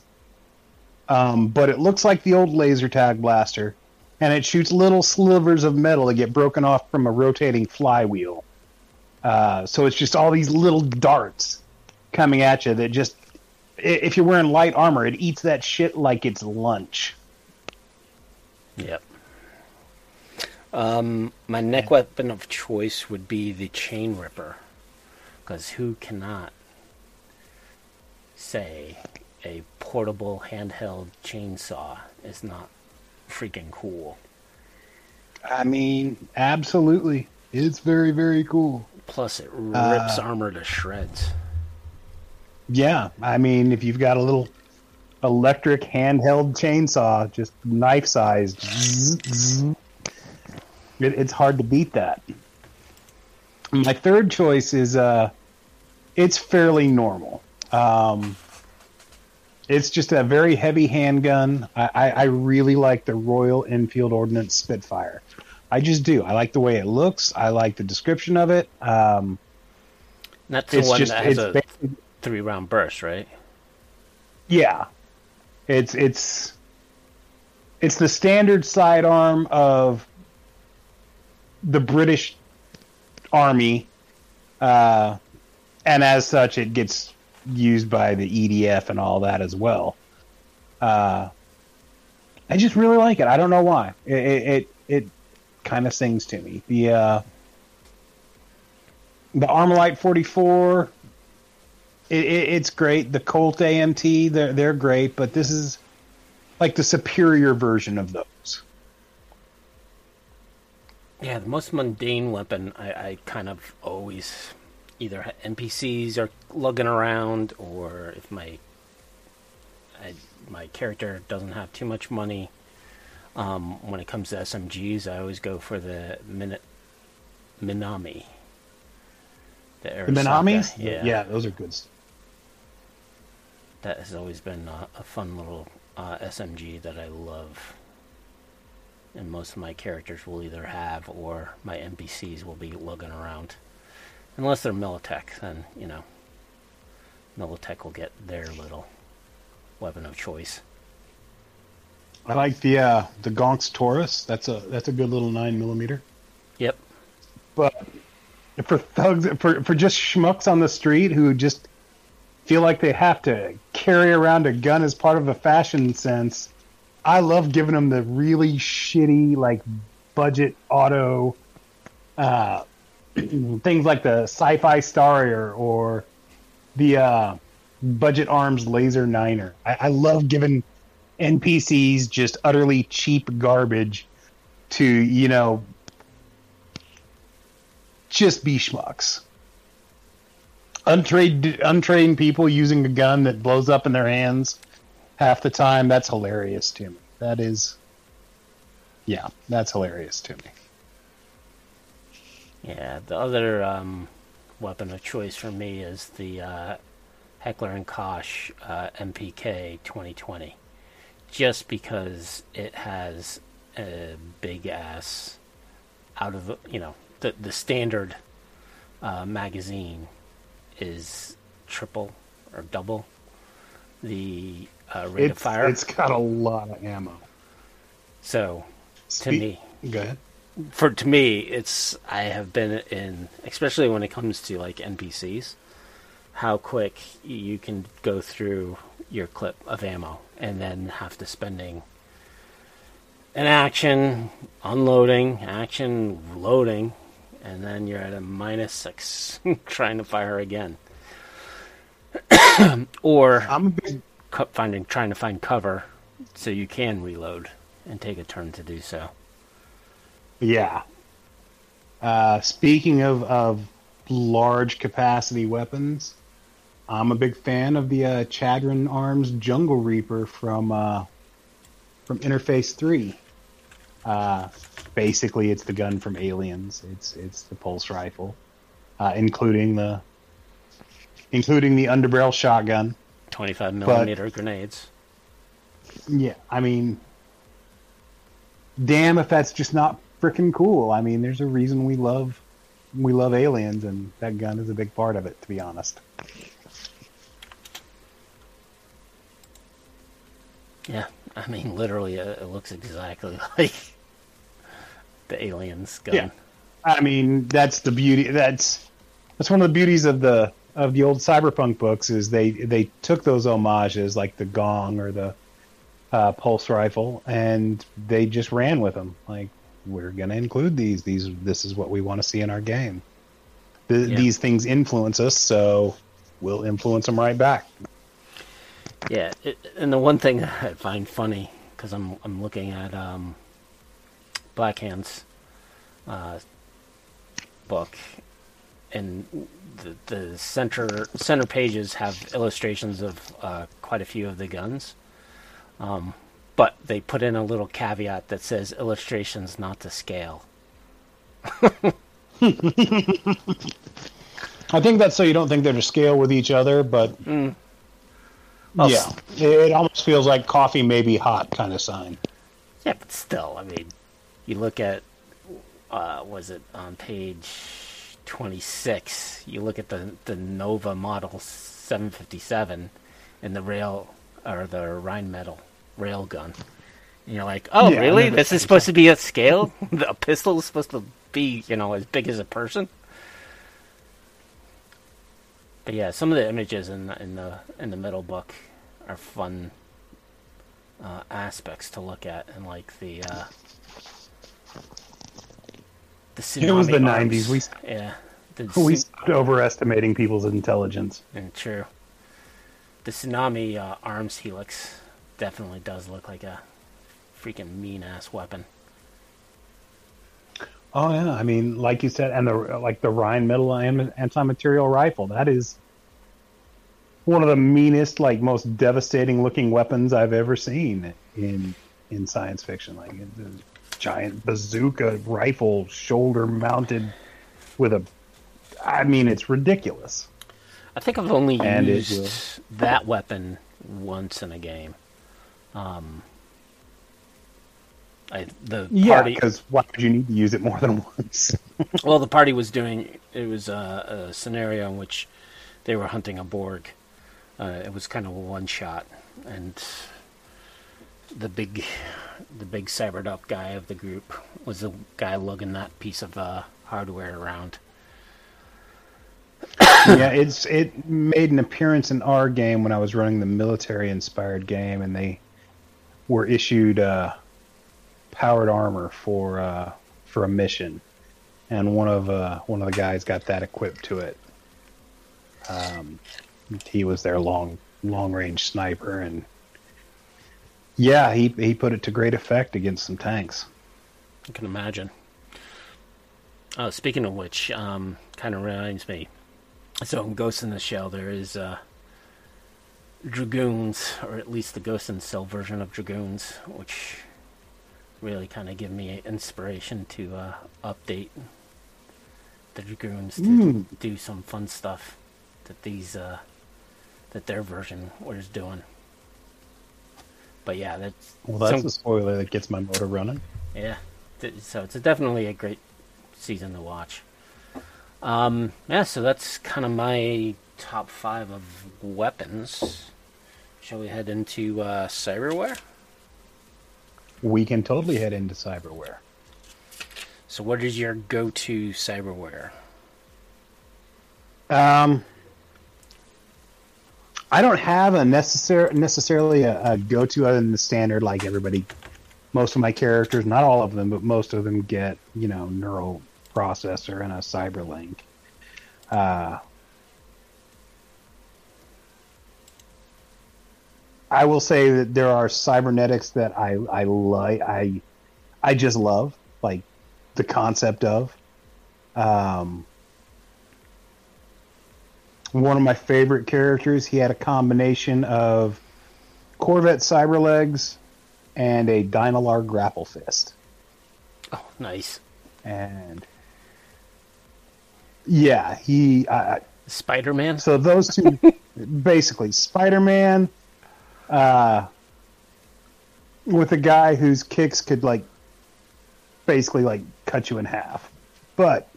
Um, but it looks like the old laser tag blaster, and it shoots little slivers of metal that get broken off from a rotating flywheel. Uh, so it's just all these little darts coming at you that just if you're wearing light armor, it eats that shit like it's lunch. Yep. Um, my neck weapon of choice would be the chain ripper, because who cannot say a portable handheld chainsaw is not freaking cool? I mean, absolutely, it's very very cool. Plus, it rips Uh, armor to shreds. Yeah, I mean, if you've got a little electric handheld chainsaw, just knife sized, it, it's hard to beat that. My third choice is uh, it's fairly normal. Um, it's just a very heavy handgun. I, I, I really like the Royal Enfield Ordnance Spitfire. I just do. I like the way it looks. I like the description of it. Um, that's the one just that has it's a three round burst, right? Yeah, it's it's it's the standard sidearm of the British Army, uh, and as such, it gets used by the EDF and all that as well. Uh, I just really like it. I don't know why. It it it, it kind of sings to me. The uh, the Armalite 44 it, it, it's great. The Colt AMT, they're they're great, but this is like the superior version of those. Yeah, the most mundane weapon I, I kind of always either NPCs are lugging around, or if my I, my character doesn't have too much money. Um, when it comes to SMGs, I always go for the Min- Minami. The, The Minamis, yeah, yeah, those are good. that has always been a, a fun little uh, SMG that I love. And most of my characters will either have or my NPCs will be lugging around. Unless they're Militech, then, you know, Militech will get their little weapon of choice. I like the uh, the Gonks Taurus. That's a that's a good little nine millimeter. Yep. But for thugs, for for just schmucks on the street who just feel like they have to carry around a gun as part of a fashion sense, I love giving them the really shitty like budget auto uh, things like the Sci-Fi Starrier or the uh, Budget Arms Laser Niner. I, I love giving NPCs just utterly cheap garbage to you know just be schmucks. Untrained, untrained people using a gun that blows up in their hands half the time. That's hilarious to me. That is, yeah, that's hilarious to me. Yeah, the other um, weapon of choice for me is the uh, Heckler and Koch uh, MPK 2020, just because it has a big ass out of you know the the standard uh, magazine is triple or double the uh, rate of fire. it's got a lot of ammo. so to me, Go ahead. For to me, it's I have been in, especially when it comes to like NPCs, how quick you can go through your clip of ammo and then have to spending an action, unloading, action, loading, and then you're at a minus six (laughs) trying to fire again. (coughs) or I'm big finding trying to find cover so you can reload and take a turn to do so. Yeah. Uh, speaking of, of large capacity weapons, I'm a big fan of the uh, Chadron Arms Jungle Reaper from uh, from Interface Three. Uh, basically, it's the gun from Aliens. It's it's the pulse rifle, uh, including the including the underbarrel shotgun. Twenty-five millimeter grenades. Yeah, I mean, damn if that's just not freaking cool. I mean, there's a reason we love we love aliens, and that gun is a big part of it. To be honest. Yeah, I mean, literally, uh, it looks exactly (laughs) like the aliens gun. Yeah. I mean, that's the beauty. That's that's one of the beauties of the of the old cyberpunk books is they they took those homages like the gong or the uh, pulse rifle and they just ran with them. Like we're gonna include these. These this is what we want to see in our game. The, Yeah. These things influence us, so we'll influence them right back. Yeah, it, and the one thing (laughs) I find funny because I'm I'm looking at um, Blackhand's uh, book, and the the center center pages have illustrations of uh, quite a few of the guns, um, but they put in a little caveat that says illustrations not to scale. I think that's so you don't think they're to scale with each other, but Well, yeah, it almost feels like coffee may be hot kind of sign. Yeah, but still, I mean, you look at, uh, was it on page 26? You look at the, the Nova Model 757 and the rail, or the Rheinmetall rail gun. And you're like, oh, Yeah, really? This is supposed to be a scale? (laughs) a pistol is supposed to be, you know, as big as a person? But yeah, some of the images in the, in the in the middle book are fun uh, aspects to look at, and like the uh, the It was the 90s. We- yeah, the (laughs) We stopped overestimating people's intelligence. and true. The tsunami uh, arms helix definitely does look like a freaking mean ass weapon. Oh yeah, I mean, like you said, and the like the Rheinmetall anti-material rifle. That is one of the meanest, like most devastating looking weapons I've ever seen in in science fiction. Like it's a giant bazooka rifle, shoulder mounted with a. I mean, it's ridiculous. I think I've only And used that weapon once in a game. Um, I the Yeah, party because why would you need to use it more than (laughs) once? Well, the party was doing it was a, a scenario in which they were hunting a Borg. Uh, it was kind of a one shot, and the big, the big cybered up guy of the group was the guy lugging that piece of uh, hardware around. (coughs) yeah, it's it made an appearance in our game when I was running the military inspired game, and they were issued uh, powered armor for uh, for a mission, and one of uh, one of the guys got that equipped to it. Um, he was their long long range sniper, and yeah, he he put it to great effect against some tanks. I can imagine. Oh, speaking of which, um, kind of reminds me. So in Ghost in the Shell, there is uh, dragoons, or at least the Ghost in Shell version of dragoons, which really kind of give me inspiration to uh, update the dragoons to Mm. do some fun stuff that these uh, that their version was doing. But yeah, that's Well, that's some- a spoiler that gets my motor running. yeah, so it's definitely a great season to watch. Um, yeah, so that's kind of my top five of weapons. Shall we head into uh, cyberware? We can totally head into cyberware. So, what is your go-to cyberware? Um, I don't have a necessar- necessarily a, a go-to other than the standard. Like everybody, most of my characters, not all of them, but most of them get you know neural processor and a cyberlink. Uh, I will say that there are cybernetics that I I like I I just love like the concept of. Um, one of my favorite characters. He had a combination of Corvette Cyberlegs and a Dynalar Grapple Fist. Oh, nice. And yeah, he. Uh, Spider-Man. so those two, (laughs) basically, Spider-Man, uh, with a guy whose kicks could like, basically like cut you in half, but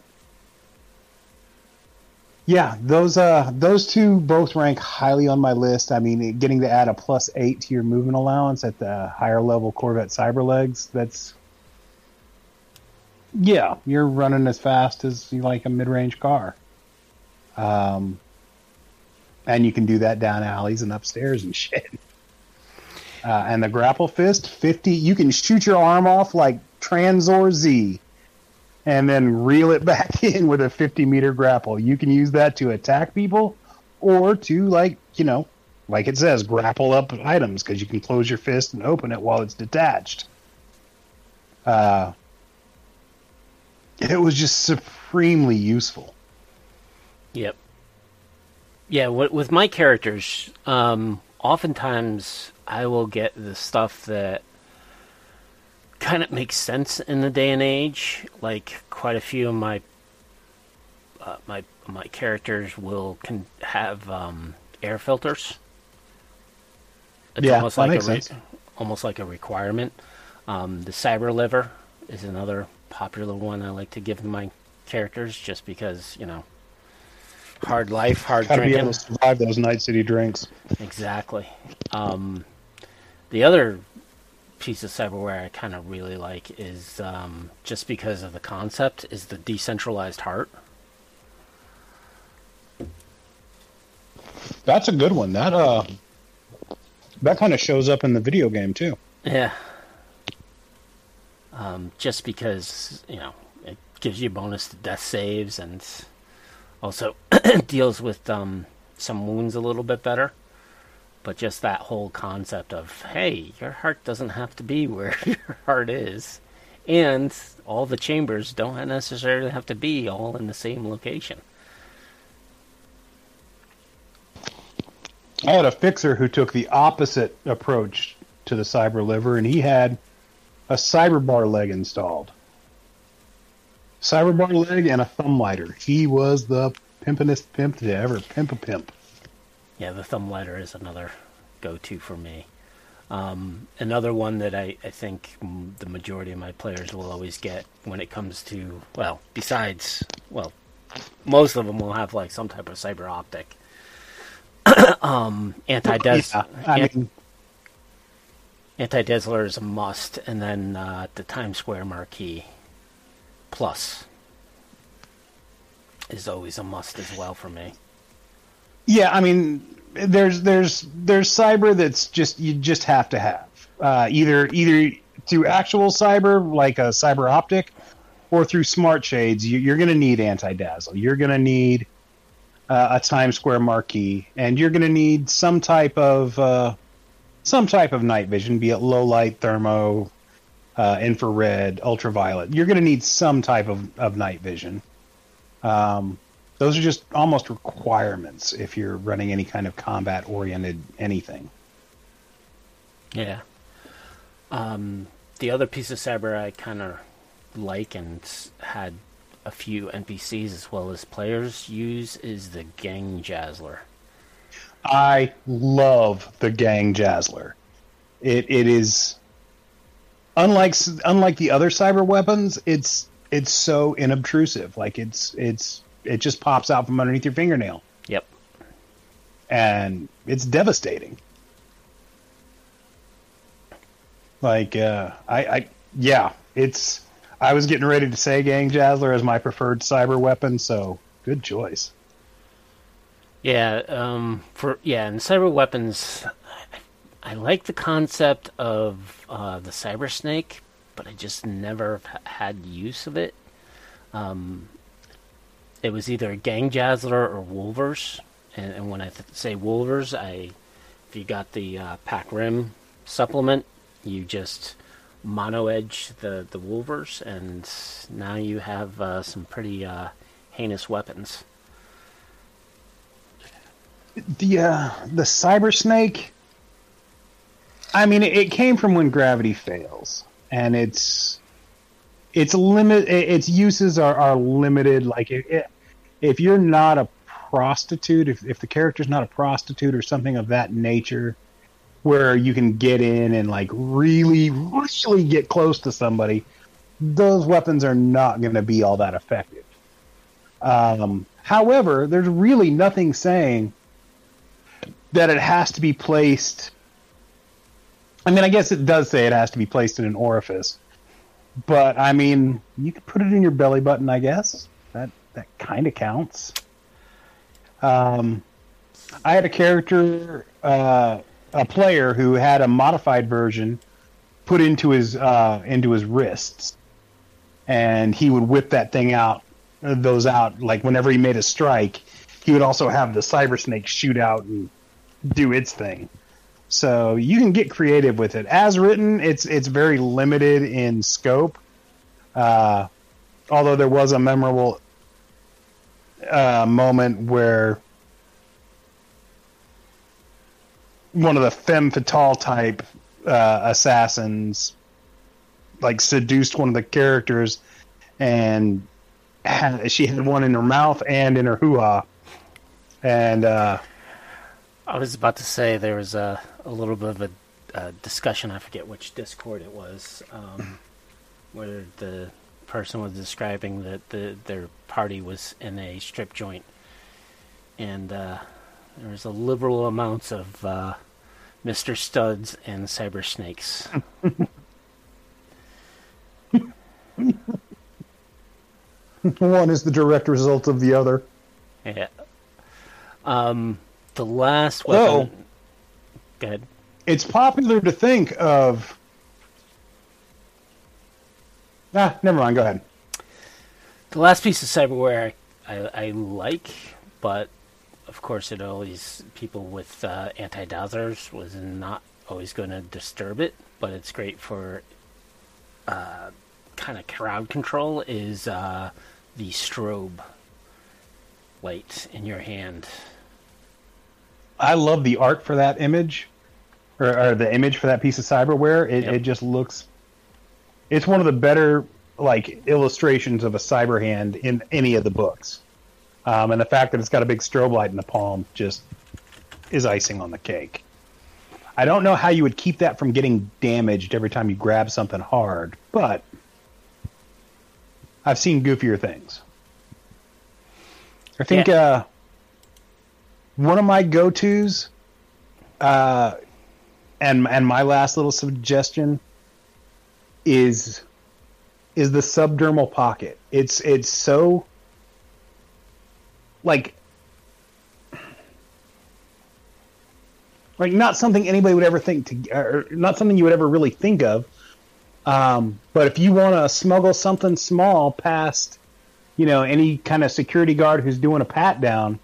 yeah, those uh those two both rank highly on my list. I mean, getting to add a plus eight to your movement allowance at the higher level Corvette Cyberlegs, that's yeah, you're running as fast as you like a mid range car. Um and you can do that down alleys and upstairs and (laughs) shit. Uh, and the grapple fist, fifty you can shoot your arm off like Tranzor Z and then reel it (laughs) back in with a 50 meter grapple. You can use that to attack people or to, like, you know, like it says, grapple up items because you can close your fist and open it while it's detached. Uh, it was just supremely useful. Yep. Yeah, with my characters, um, oftentimes I will get the stuff that kind of makes sense in the day and age. Like quite a few of my uh, my my characters will can have um, air filters. It's Yeah, almost like a re- almost like a requirement. Um, the cyber liver is another popular one I like to give my characters, just because you know, hard life, hard Gotta be able to survive those Night City drinks. Exactly. Um, the other piece of cyberware I kind of really like is um, just because of the concept is the decentralized heart. That's a good one. That, uh, that kind of shows up in the video game, too. Yeah. Um, just because you know it gives you bonus to death saves and also (clears throat) deals with um, some wounds a little bit better. But just that whole concept of hey, your heart doesn't have to be where (laughs) your heart is, and all the chambers don't necessarily have to be all in the same location. I had a fixer who took the opposite approach to the cyber liver, and he had a cyber bar leg installed. Cyber bar leg and a thumb lighter. He was the pimpinest pimp to ever pimp a pimp. Yeah, the thumb lighter is another go-to for me. Um, another one that I, I think mm, the majority of my players will always get when it comes to well, besides well, most of them will have like some type of cyber optic. (coughs) um, anti-des Yeah, I mean, anti-dazzler is a must, and then uh, the Times Square marquee plus is always a must as well for me. Yeah, I mean, there's there's there's cyber that's just you just have to have uh, either either through actual cyber like a cyber optic, or through smart shades. You, you're going to need anti dazzle. You're going to need uh, a Times Square marquee, and you're going to need some type of uh, some type of night vision, be it low light, thermo, uh, infrared, ultraviolet. You're going to need some type of, of night vision. Um, those are just almost requirements if you're running any kind of combat oriented anything. Yeah. Um, the other piece of cyber I kind of like and had a few NPCs as well as players use is the Gang Jazzler. I love the Gang Jazzler. It it is unlike unlike the other cyber weapons. It's it's so inobtrusive. Like it's it's it just pops out from underneath your fingernail, Yep. and it's devastating. Like uh, I, I yeah, it's I was getting ready to say Gang Jazzler as my preferred cyber weapon, so good choice. Yeah, um, for yeah, and cyber weapons, I, I like the concept of uh, the cyber snake, but I just never had use of it. Um, it was either Gang Jazzler or Wolvers, and, and when I th- say Wolvers, I if you got the uh, Pack Rim supplement, you just mono edge the the Wolvers, and now you have uh, some pretty uh, heinous weapons. The uh, the cyber snake. I mean, it, came from when gravity fails, and it's its limit. Its uses are, are limited. Like it, it, if you're not a prostitute, if if the character's not a prostitute or something of that nature, where you can get in and like really, really get close to somebody, those weapons are not going to be all that effective. Um, however, there's really nothing saying that it has to be placed. I mean, I guess it does say it has to be placed in an orifice, but I mean, you could put it in your belly button. I guess that kind of counts. Um, I had a character, uh, a player who had a modified version put into his uh, into his wrists, and he would whip that thing out, those out like whenever he made a strike. He would also have the cyber snake shoot out and do its thing. So you can get creative with it. As written, it's it's very limited in scope. Uh, although there was a memorable uh, moment where one of the femme fatale type uh, assassins like seduced one of the characters and had, she had one in her mouth and in her hoo-ha and uh, I was about to say there was a, a little bit of a, a discussion. I forget which Discord it was, um, where the person was describing that the, their party was in a strip joint, and uh, there was a liberal amounts of uh, Mr. Studs and Cyber Snakes. (laughs) one is the direct result of the other yeah. Um, the last Oh. weapon. Go ahead. it's popular to think of. Ah, never mind. Go ahead. The last piece of cyberware I, I like, but of course, it always people with uh, anti dazzlers was not always going to disturb it, but it's great for uh, kind of crowd control. Is uh, the strobe light in your hand? I love the art for that image, or, or the image for that piece of cyberware. It, Yep. it just looks. It's one of the better like illustrations of a cyber hand in any of the books, um, and the fact that it's got a big strobe light in the palm just is icing on the cake. I don't know how you would keep that from getting damaged every time you grab something hard, but I've seen goofier things. I think Yeah. uh, one of my go-tos, uh, and and my last little suggestion is is the subdermal pocket. It's it's so like like not something anybody would ever think to, or not something you would ever really think of. Um, but if you want to smuggle something small past, you know, any kind of security guard who's doing a pat down,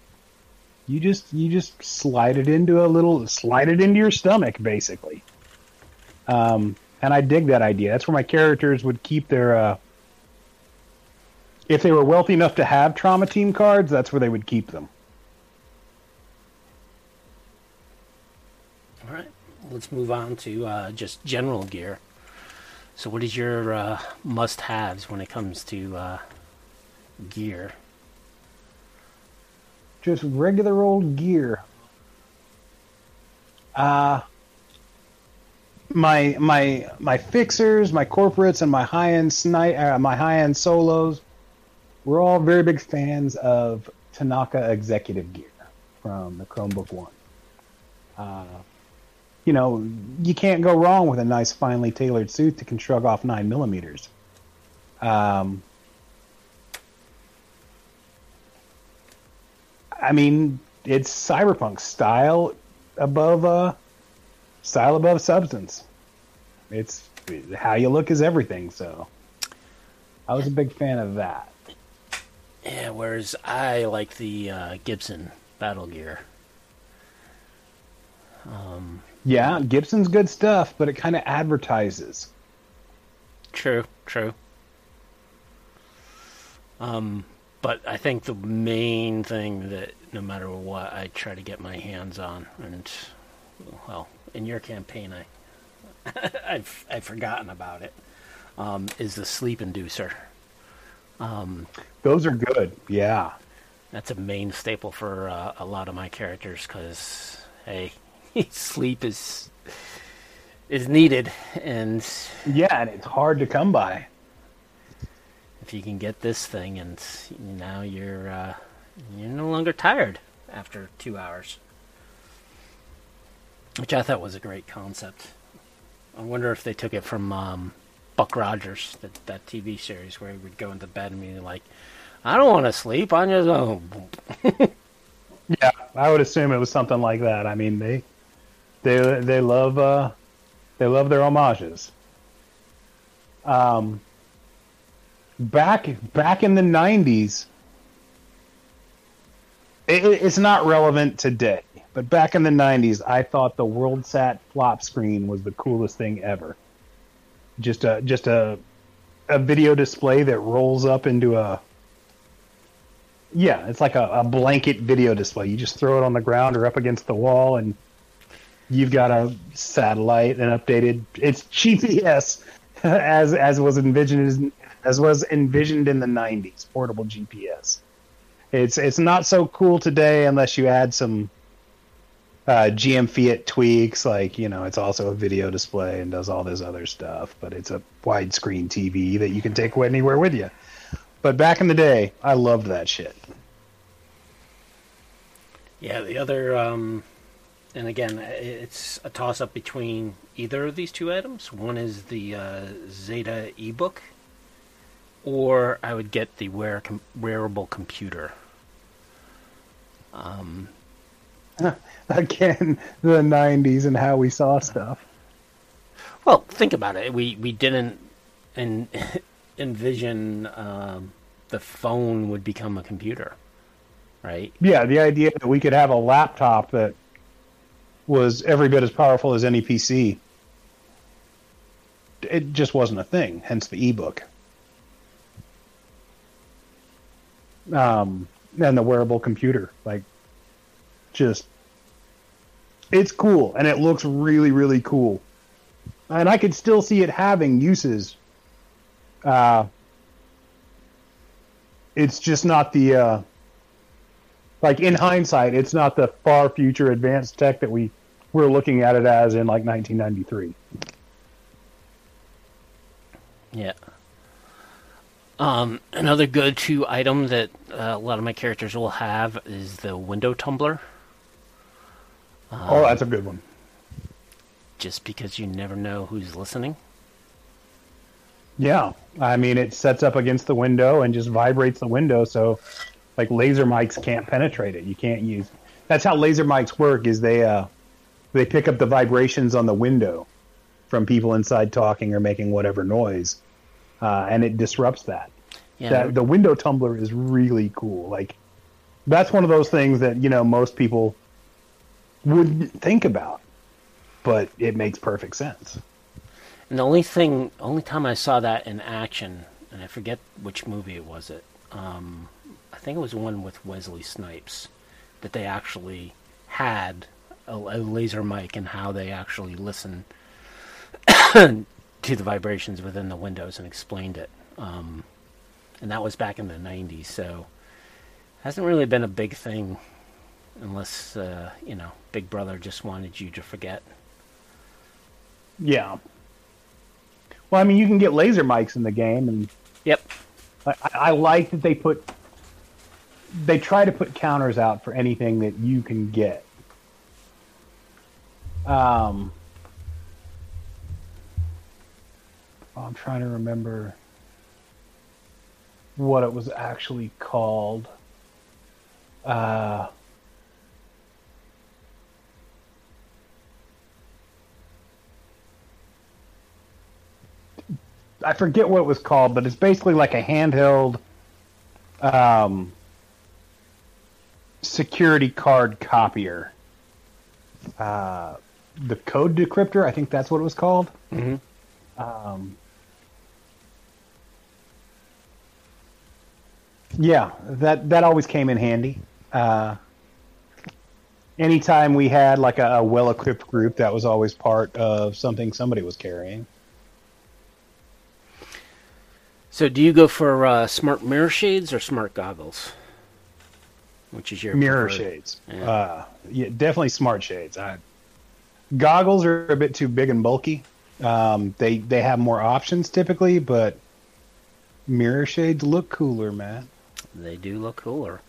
you just you just slide it into a little slide it into your stomach, basically. Um, and I dig that idea. That's where my characters would keep their. Uh, if they were wealthy enough to have trauma team cards, that's where they would keep them. All right, let's move on to uh, just general gear. So, what is your uh, must-haves when it comes to uh, gear? just regular old gear. Uh my my my fixers, my corporates, and my high end snipe, uh, my high end solos. We're all very big fans of Tanaka Executive Gear from the Chromebook One. Uh, you know, you can't go wrong with a nice, finely tailored suit that can shrug off nine millimeters. Um, I mean, it's cyberpunk style above uh, style above substance. It's how you look is everything. So, I was a big fan of that. Yeah, whereas I like the uh, Gibson battle gear. Um, Yeah, Gibson's good stuff, but it kind of advertises. True, true. Um, but I think the main thing that no matter what I try to get my hands on, and well, in your campaign, I (laughs) I've I've forgotten about it. Um, is the sleep inducer? Um, Those are good. Yeah. that's a main staple for uh, a lot of my characters because hey, (laughs) sleep is is needed, and Yeah, and it's hard to come by. if you can get this thing and now you're uh, you're no longer tired after two hours which i thought was a great concept i wonder if they took it from um, buck rogers that, that tv series where he would go into bed and be like i don't want to sleep i'm just oh. (laughs) Yeah, I would assume it was something like that. I mean, they they they love uh they love their homages. Um back back in the 90s it, it- it's not relevant today, but back in the 90s I thought the WorldSat flop screen was the coolest thing ever. Just a just a a video display that rolls up into a yeah, it's like a, a blanket video display. You just throw it on the ground or up against the wall, and you've got a satellite and updated. It's GPS (laughs) as as was envisioned as was envisioned in the '90s. Portable GPS. It's it's not so cool today unless you add some uh, GM Fiat tweaks, like you know, it's also a video display and does all this other stuff. But it's a widescreen TV that you can take anywhere with you. But back in the day, I loved that shit. yeah the other um, and again it's a toss up between either of these two items one is the uh, zeta ebook or i would get the wear com- wearable computer um, (laughs) Again, the '90s and how we saw stuff. Well, think about it. We we didn't en- (laughs) envision um, the phone would become a computer, right? Yeah, the idea that we could have a laptop that was every bit as powerful as any PC. It just wasn't a thing. Hence the ebook. Um, and the wearable computer, like, just it's cool and it looks really really cool and i could still see it having uses uh it's just not the uh like in hindsight it's not the far future advanced tech that we we're looking at it as in like 1993 Yeah. Um, another go-to item that uh, a lot of my characters will have is the window tumbler. Oh that's a good one Just because you never know who's listening. yeah i mean it sets up against the window and just vibrates the window so like laser mics can't penetrate it you can't use that's how laser mics work is they uh they pick up the vibrations on the window from people inside talking or making whatever noise uh, and it disrupts that Yeah. that the window tumbler is really cool. Like that's one of those things that you know most people wouldn't think about, but it makes perfect sense. And the only thing, only time I saw that in action, and I forget which movie it was. It, um, I think it was one with Wesley Snipes, that they actually had a, a laser mic and how they actually listen (coughs) to the vibrations within the windows and explained it. Um, and that was back in the '90s, so hasn't really been a big thing, unless uh, you know, Big Brother just wanted you to forget. Yeah. Well, I mean, you can get laser mics in the game, and Yep. I, I like that they put they try to put counters out for anything that you can get. Um, I'm trying to remember. what it was actually called. Uh, I forget what it was called, but it's basically like a handheld um, security card copier. Uh, the code decryptor, I think that's what it was called. Mhm. Um, yeah, that that always came in handy. Uh, anytime we had like a, a well-equipped group, that was always part of something somebody was carrying. So, do you go for uh, smart mirror shades or smart goggles? Which is your mirror preferred? shades. Yeah. Uh, yeah, definitely smart shades. I, goggles are a bit too big and bulky. Um, they they have more options typically, but mirror shades look cooler, man. They do look cooler.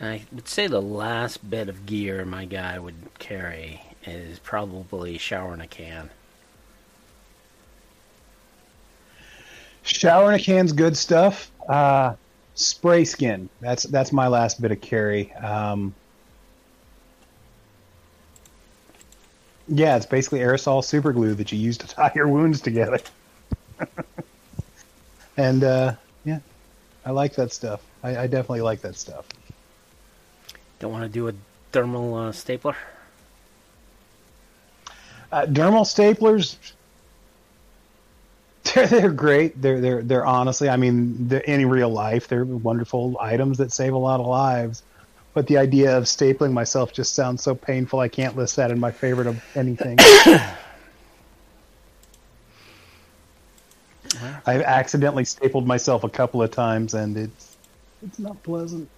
I would say the last bit of gear my guy would carry is probably shower in a can. Shower in a can's good stuff. Uh, spray skin. That's that's my last bit of carry. Um, yeah, it's basically aerosol super glue that you use to tie your wounds together. (laughs) and uh, yeah, I like that stuff. I, I definitely like that stuff. Don't want to do a dermal uh, stapler? Uh, dermal staplers, they're, they're great. They're they're they're honestly, I mean, in real life, they're wonderful items that save a lot of lives. But the idea of stapling myself just sounds so painful. I can't list that in my favorite of anything. (coughs) I've accidentally stapled myself a couple of times, and it's it's not pleasant.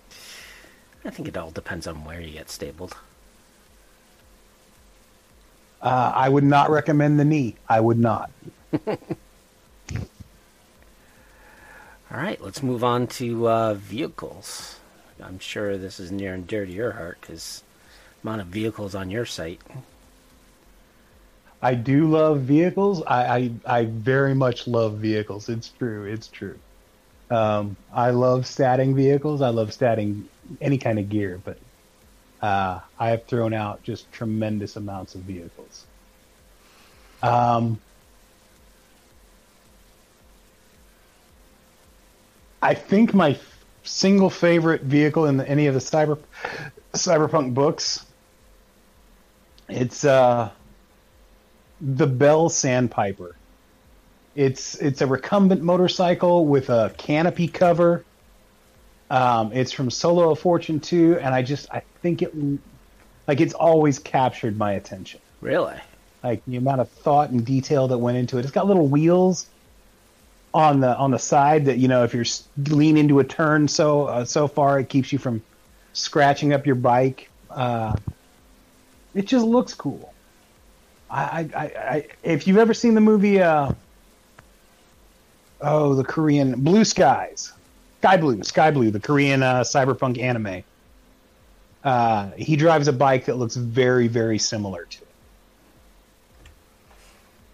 I think it all depends on where you get stapled. Uh, I would not recommend the knee. I would not. (laughs) All right, let's move on to uh, vehicles. I'm sure this is near and dear to your heart because amount of vehicles on your site. I do love vehicles. I, I I very much love vehicles. It's true. It's true. Um, I love statting vehicles. I love statting any kind of gear, but uh, I have thrown out just tremendous amounts of vehicles. Um, I think my f- single favorite vehicle in the, any of the cyber cyberpunk books. It's uh, the Bell Sandpiper. It's it's a recumbent motorcycle with a canopy cover. Um, it's from Solo of Fortune 2, and I just I think it like it's always captured my attention. Really? Like the amount of thought and detail that went into it. It's got little wheels on the on the side that you know if you're lean into a turn so uh, so far it keeps you from scratching up your bike. Uh, it just looks cool. I, I, I if you've ever seen the movie, uh, oh, the Korean Blue Skies, Sky Blue, Sky Blue, the Korean uh, cyberpunk anime. Uh, he drives a bike that looks very, very similar to it.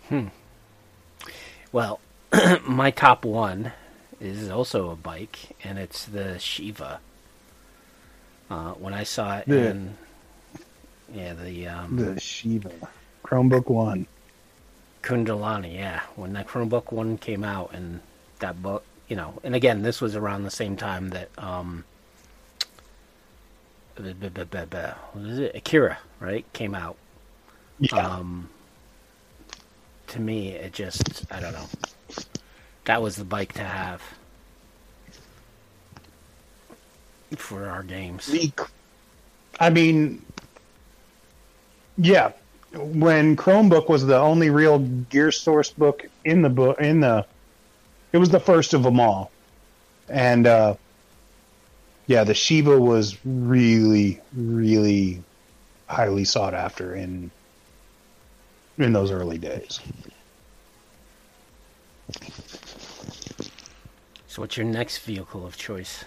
Hmm. Well, (clears throat) my top one is also a bike, and it's the Shiva. Uh, when I saw it The- in, yeah, the um, The Shiva Chromebook One. Kundalini, yeah. When that Chromebook one came out, and that book, you know, and again, this was around the same time that um, what is it? Akira, right, came out. Yeah. Um, to me, it just, I don't know. That was the bike to have for our games. The- I mean, yeah. When Chromebook was the only real Gear Source book in the book, in the, it was the first of them all, and uh, yeah, the Shiva was really, really highly sought after in in those early days. So, what's your next vehicle of choice?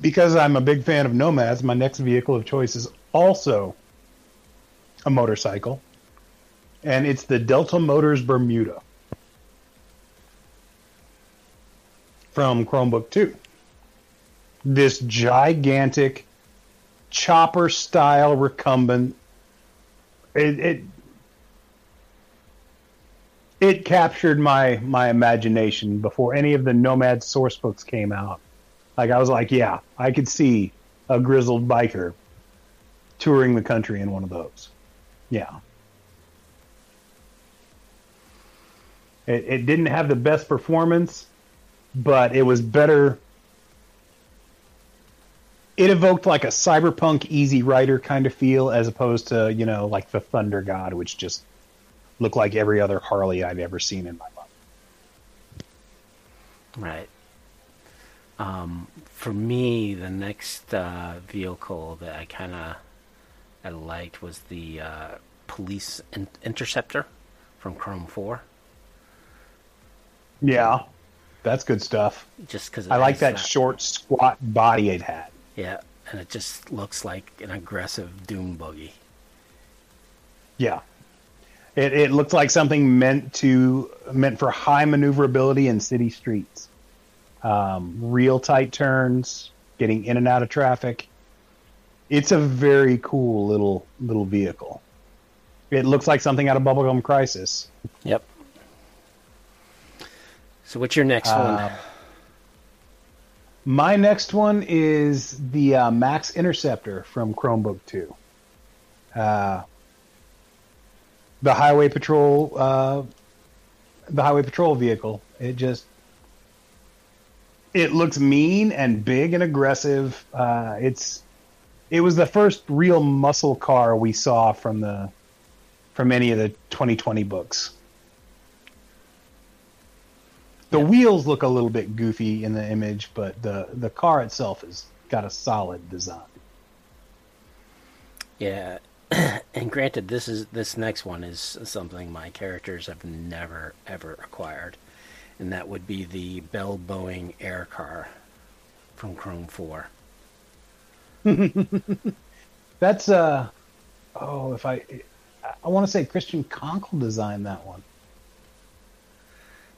Because I'm a big fan of Nomads, my next vehicle of choice is also a motorcycle, and it's the Delta Motors Bermuda from Chromebook 2. This gigantic chopper style recumbent. It, it it captured my my imagination before any of the Nomad source books came out. Like I was like, yeah, I could see a grizzled biker touring the country in one of those. Yeah. It, it didn't have the best performance, but it was better. It evoked like a cyberpunk Easy Rider kind of feel, as opposed to you know like the Thunder God, which just looked like every other Harley I've ever seen in my life. Right. Um, for me, the next uh, vehicle that I kind of I liked was the uh, police in- interceptor from Chrome Four. Yeah, that's good stuff. Just because I like that, short, squat body it had. Yeah, and it just looks like an aggressive Doom buggy. Yeah, it it looked like something meant to meant for high maneuverability in city streets. Um, real tight turns, getting in and out of traffic. It's a very cool little little vehicle. It looks like something out of Bubblegum Crisis. Yep. So what's your next Uh, one? My next one is the uh, Max Interceptor from Chromebook 2. Uh, the Highway Patrol, uh, the Highway Patrol vehicle. It just, it looks mean and big and aggressive. Uh, it's, it was the first real muscle car we saw from the, from any of the 2020 books. The wheels look a little bit goofy in the image, but the the car itself has got a solid design. Yeah, (clears throat) and granted, this is this next one is something my characters have never ever acquired, and that would be the Bell Boeing air car from Chrome Four. (laughs) That's uh oh, if I I want to say Christian Conkle designed that one.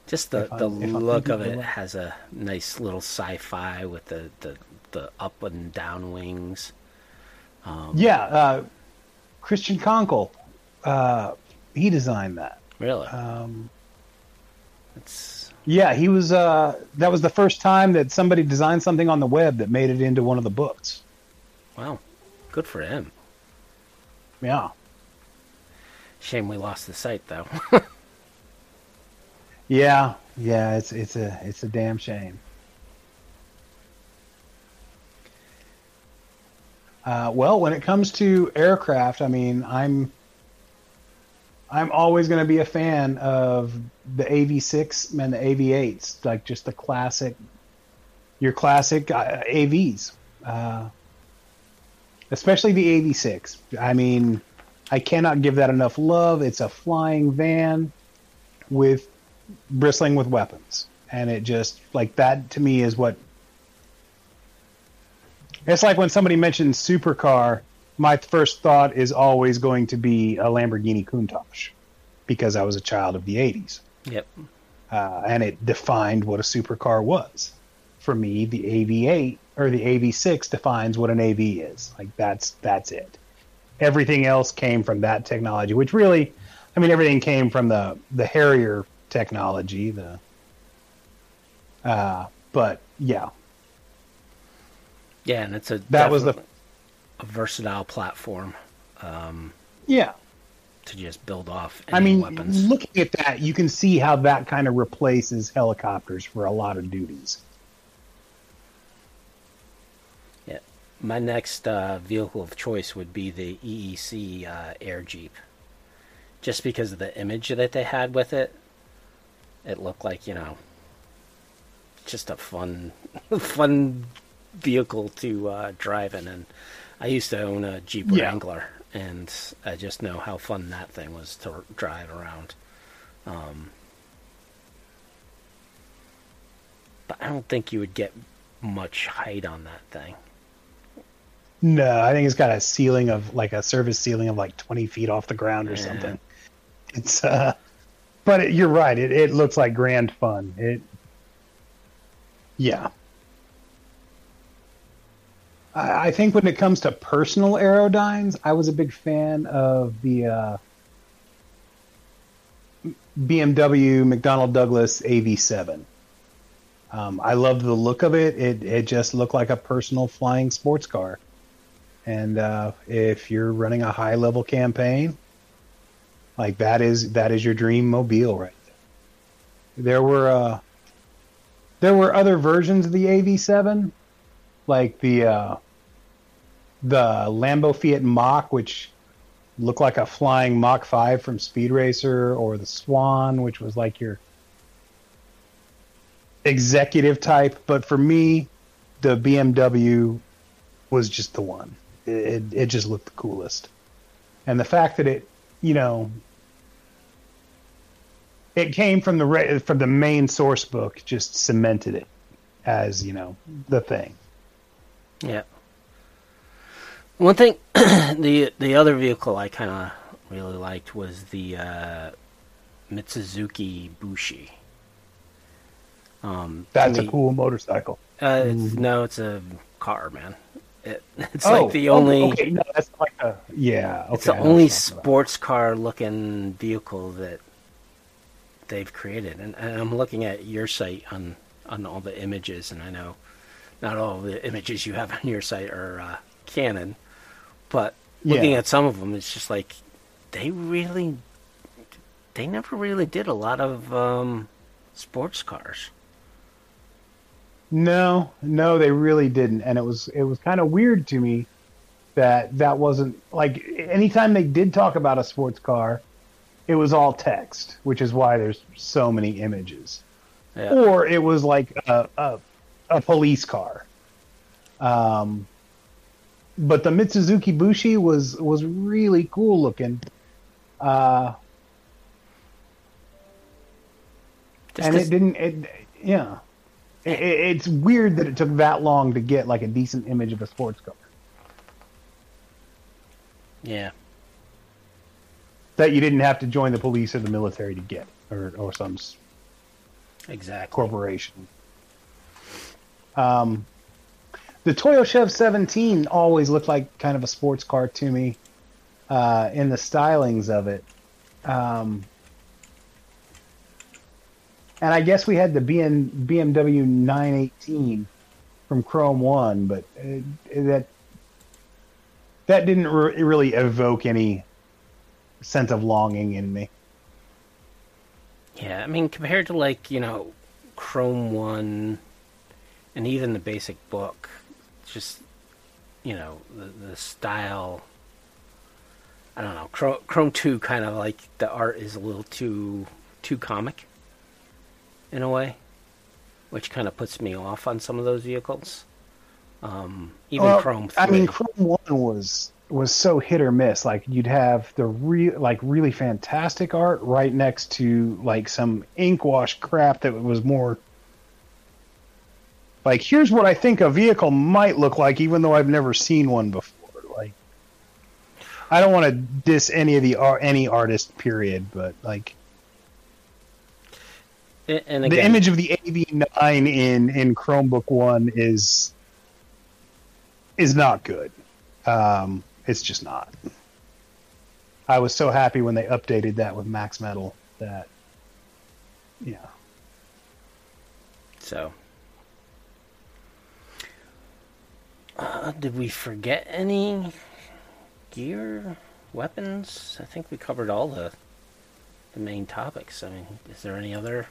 Just the, If the I'm look of it has a nice little sci-fi with the, the, the up and down wings. Um, Yeah, uh, Christian Conkle, uh, he designed that. Really, Um, it's yeah, he was. Uh, that was the first time that somebody designed something on the web that made it into one of the books. wow, good for him. Yeah. Shame we lost the site though. (laughs) Yeah, yeah, it's it's a it's a damn shame. Uh, well, when it comes to aircraft, I mean, I'm I'm always going to be a fan of the AV6 and the AV8s, like just the classic, your classic uh, AVs, uh, especially the AV6. I mean, I cannot give that enough love. It's a flying van with bristling with weapons and it just like that to me is what it's like when somebody mentions supercar my first thought is always going to be a lamborghini countach because i was a child of the 80s yep. uh, and it defined what a supercar was. For me the av8 or the av6 defines what an av is. Like that's that's it. Everything else came from that technology which really i mean everything came from the the harrier technology the uh but yeah Yeah, and it's a That was the- a versatile platform um, yeah to just build off. Any i mean weapons. looking at that you can see how that kind of replaces helicopters for a lot of duties Yeah. My next uh, vehicle of choice would be the EEC uh, Air Jeep. Just because of the image that they had with it, it looked like you know, just a fun, (laughs) fun vehicle to uh, drive in. And I used to own a Jeep Yeah. Wrangler, and I just know how fun that thing was to drive around. Um, but I don't think you would get much height on that thing. no i think it's got a ceiling of like a service ceiling of like 20 feet off the ground or Yeah. something it's uh but it, you're right it, it looks like grand fun it Yeah. I, I think when it comes to personal aerodynes, I was a big fan of the uh, BMW McDonnell Douglas AV7. Um, I loved the look of it. It it just looked like a personal flying sports car. And uh, if you're running a high level campaign, like that is that is your dream mobile right there. There were uh, there were other versions of the AV7, like the uh, the Lambo Fiat Mach, which looked like a flying Mach 5 from Speed Racer, or the Swan, which was like your executive type. But for me, the BMW was just the one. It, it just looked the coolest. And the fact that it, you know, it came from the from the main source book just cemented it as you know the thing. Yeah. One thing, (clears throat) the the other vehicle I kind of really liked was the uh, Mitsuzuki Bushi. Um, That's a cool motorcycle. Uh, it's, no, it's a car, man. It, (laughs) it's Oh, like the only. Okay, no, that's like a yeah. Okay, It's the I know what only you're talking about. sports car looking vehicle that they've created. And, and I'm looking at your site on, on all the images, and I know not all the images you have on your site are uh, Canon, but looking Yeah. at some of them, it's just like they really, they never really did a lot of um, sports cars. No, no, they really didn't, and it was it was kind of weird to me that that wasn't like anytime they did talk about a sports car, it was all text, which is why there's so many images. Yeah. Or it was like a a, a police car. Um, but the Mitsuzuki Bushi was was really cool looking. Uh, Just and it didn't it yeah it, it- it's weird that it took that long to get like a decent image of a sports car yeah. that you didn't have to join the police or the military to get or or some exact corporation um the Toyoshev 17 always looked like kind of a sports car to me uh in the stylings of it um and I guess we had the BM, BMW 918 from Chrome One, but uh that that didn't re- really evoke any sense of longing in me. Yeah, I mean, compared to like you know, Chrome One, and even the basic book, just you know the the style. I don't know. Chrome, Chrome Two kind of like the art is a little too too comic, in a way, which kind of puts me off on some of those vehicles. Um, even Well, Chrome. 3. I mean, Chrome One was was so hit or miss. Like you'd have the real, like really fantastic art right next to like some ink wash crap that was more like here's what I think a vehicle might look like, even though I've never seen one before. Like I don't want to diss any of the ar- any artist, period, but like and, and the image of the AV9 in in Chromebook One is is not good. Um, it's just not. I was so happy when they updated that with Max Metal that yeah. So, uh, did we forget any gear, weapons? I think we covered all the the main topics. I mean, is there any other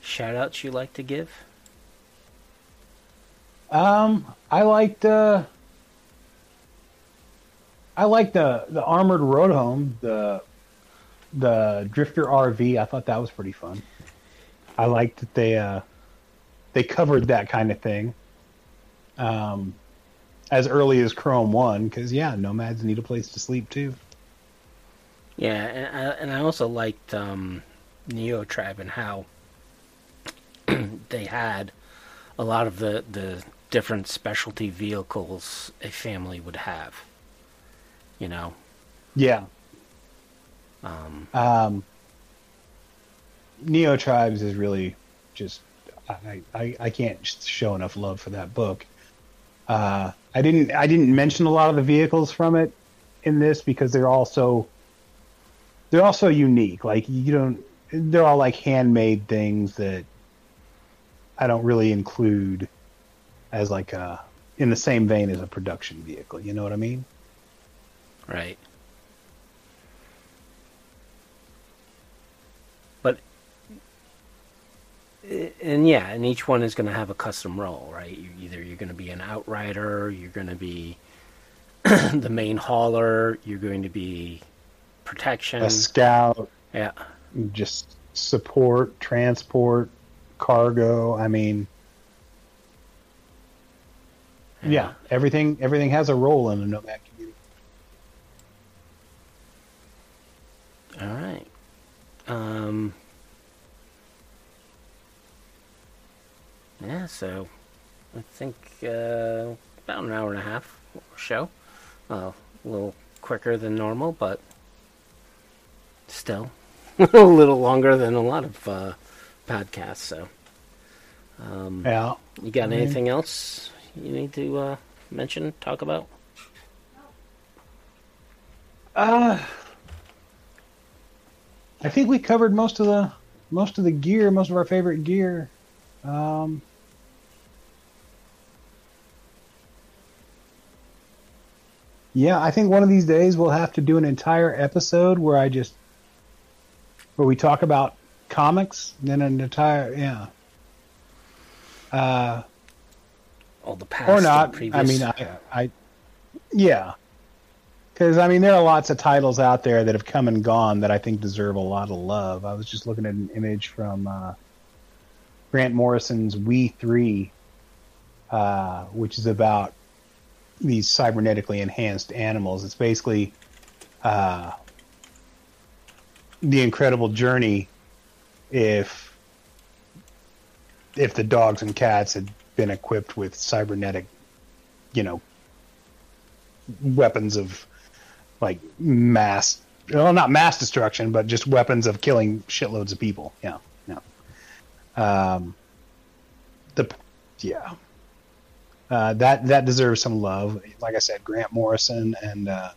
shout outs you'd like to give? Um, I liked uh, I liked the the armored road home, the the Drifter RV. I thought that was pretty fun. I liked that they uh, they covered that kind of thing um, as early as Chrome One because yeah, nomads need a place to sleep too. Yeah, and I, and I also liked um, Neo Tribe and how (clears throat) they had a lot of the, the different specialty vehicles a family would have. You know, Yeah, um, um, Neo Tribes is really just I, I, I can't show enough love for that book. Uh, I didn't I didn't mention a lot of the vehicles from it in this because they're also they're also unique. Like you don't they're all like handmade things that I don't really include as like a in the same vein as a production vehicle. You know what I mean? Right. But and yeah, and each one is going to have a custom role, right? You, either you're going to be an outrider, you're going to be (clears throat) the main hauler, you're going to be protection, A scout, yeah, just support, transport, cargo. I mean, yeah, everything everything has a role in a nomad community. All right. Um. Yeah, so I think uh, about an hour and a half show. Uh, a little quicker than normal, but still (laughs) a little longer than a lot of uh, podcasts. So, um, Yeah. you got mean- anything else you need to uh, mention, talk about? Uh, I think we covered most of the most of the gear, most of our favorite gear. Um, yeah, I think one of these days we'll have to do an entire episode where I just where we talk about comics, then an entire yeah. Uh, All the past or not. previous. I mean, I, I yeah, because I mean, there are lots of titles out there that have come and gone that I think deserve a lot of love. I was just looking at an image from uh, Grant Morrison's WE3, uh, which is about these cybernetically enhanced animals. It's basically uh, the incredible journey if if the dogs and cats had been equipped with cybernetic, you know, weapons of like mass, well, not mass destruction, but just weapons of killing shitloads of people. Yeah, yeah. Um, the yeah, uh, that that deserves some love. Like I said, Grant Morrison and uh,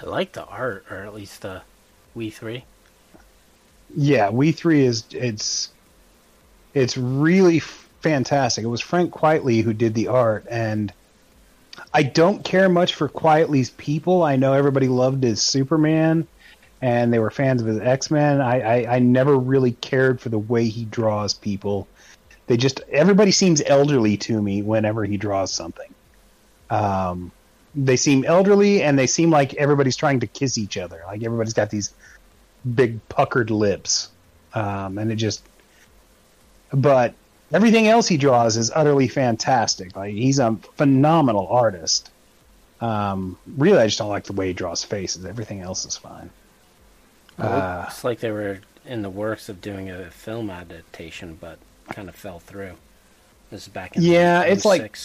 I like the art, or at least the WE3. yeah, WE3 is it's it's really fantastic. It was Frank Quitely who did the art, and I don't care much for Quitely's people. I know everybody loved his Superman, and they were fans of his X Men. I, I I never really cared for the way he draws people. They just everybody seems elderly to me whenever he draws something. Um, they seem elderly, and they seem like everybody's trying to kiss each other. Like everybody's got these big puckered lips, um, and it just. But everything else he draws is utterly fantastic. Like he's a phenomenal artist. Um, really, I just don't like the way he draws faces. Everything else is fine. It Uh, looks like they were in the works of doing a film adaptation, but kind of fell through. This is back in Yeah, it's like-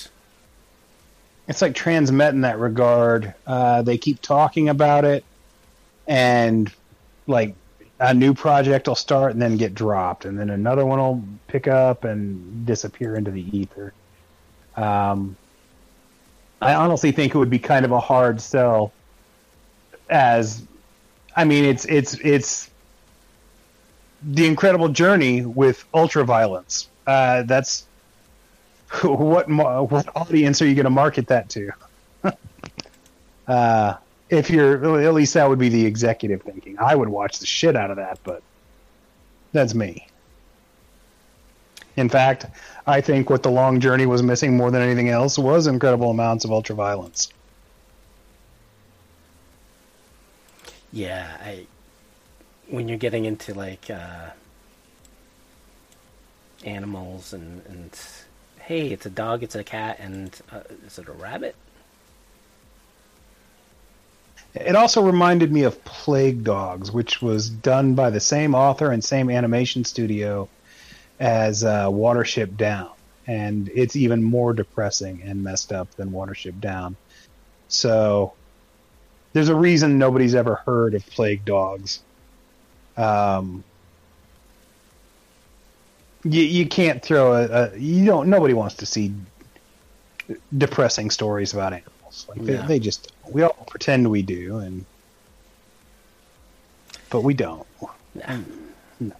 it's like transmet in that regard. Uh, they keep talking about it, and like a new project will start and then get dropped, and then another one will pick up and disappear into the ether. Um, I honestly think it would be kind of a hard sell. As, I mean, it's it's it's the incredible journey with ultra violence. Uh, that's (laughs) what what audience are you going to market that to? (laughs) uh, if you're at least that would be the executive thinking. I would watch the shit out of that, but that's me. In fact, I think what the long journey was missing more than anything else was incredible amounts of ultra violence. Yeah, I. When you're getting into like uh, animals and and hey, it's a dog, it's a cat, and uh, is it a rabbit? It also reminded me of Plague Dogs, which was done by the same author and same animation studio as uh, Watership Down, and it's even more depressing and messed up than Watership Down. So there's a reason nobody's ever heard of Plague Dogs. Um, you you can't throw a, a you don't nobody wants to see depressing stories about animals. Like they, Yeah. they just we all pretend we do, and but we don't. No.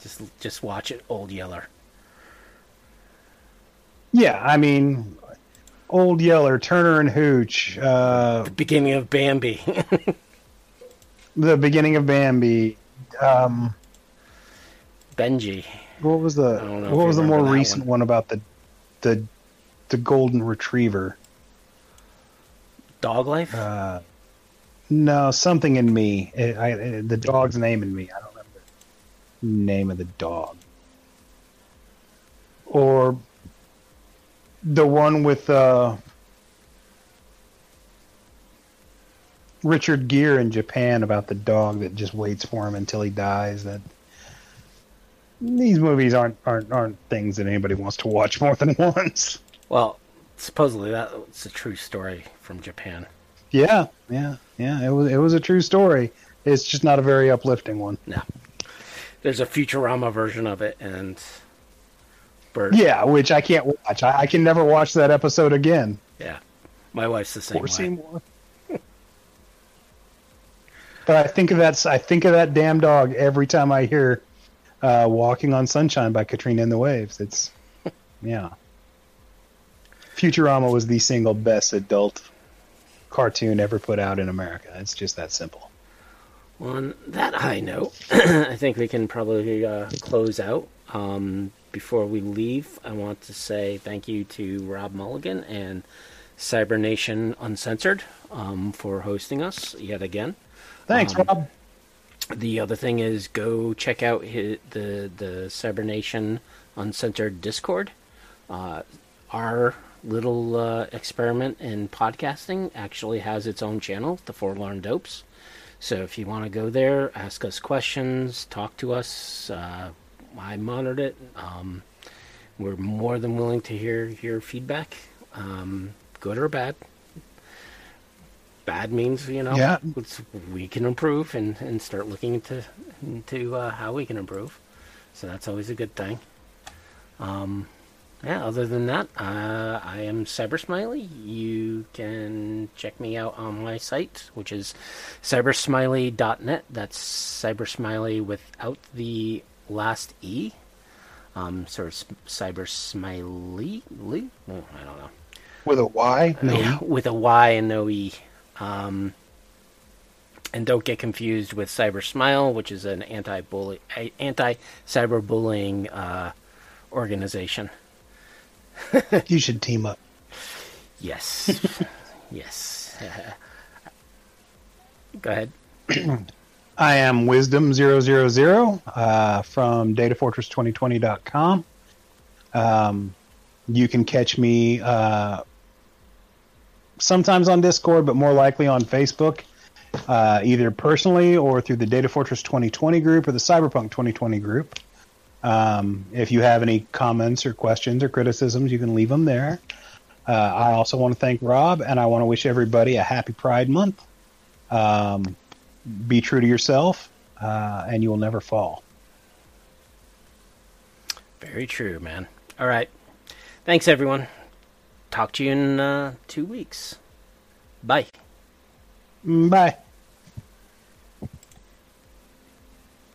Just just watch it, Old Yeller. Yeah, I mean, Old Yeller, Turner and Hooch, uh, Beginning of Bambi. (laughs) the beginning of Bambi. Um, Benji. what was the I don't know if what was the more recent one. one. about the the the golden retriever? Dog Life? Uh, no, something in me. It, I, it- the dog's name in me. I don't remember the name of the dog. Or the one with uh, Richard Gere in Japan about the dog that just waits for him until he dies. That these movies aren't aren't aren't things that anybody wants to watch more than (laughs) once. well, supposedly that's a true story from Japan. Yeah, yeah, yeah. It was it was a true story. It's just not a very uplifting one. No. There's a Futurama version of it, and. Yeah, which I can't watch. I, I can never watch that episode again. Yeah. My wife's the same Poor way. Seymour. But I think of that. I think of that damn dog every time I hear uh, "Walking on Sunshine" by Katrina and the Waves. It's yeah. Futurama was the single best adult cartoon ever put out in America. It's just that simple. On that high note, (clears throat) I think we can probably uh, close out. Um, before we leave, I want to say thank you to Rob Mulligan and Cybernation Uncensored um, for hosting us yet again. Thanks, Um, Rob. The other thing is go check out hi the the Cybernation Uncensored Discord. Uh, our little uh, experiment in podcasting actually has its own channel, the Forlorn Dopes. So if you want to go there, ask us questions, talk to us, uh, I monitored it. Um, we're more than willing to hear your feedback, um, good or bad. Bad means you know Yeah. it's, we can improve and, and start looking into into uh, how we can improve. So that's always a good thing. Um, yeah. Other than that, uh, I am Cyber Smiley. You can check me out on my site, which is cybersmiley.net. That's cybersmiley without the last e. Um, so it's cyber smiley. Oh, I don't know. With a Y? No. Yeah, with a Y and no E. Um, and don't get confused with Cyber Smile, which is an anti-bully, anti-cyberbullying uh, organization. (laughs) You should team up. Yes, (laughs) yes. (laughs) Go ahead. (clears throat) I am Wisdom000 uh, from DataFortress2020.com. Um, you can catch me uh, sometimes on Discord, but more likely on Facebook, uh, either personally or through the Data Fortress 2020 group or the Cyberpunk 2020 group. Um, if you have any comments or questions or criticisms, you can leave them there. Uh, I also want to thank Rob, and I want to wish everybody a happy Pride Month. Um, be true to yourself, uh, and you will never fall. Very true, man. All right. Thanks, everyone. Talk to you in uh, two weeks. Bye. Bye.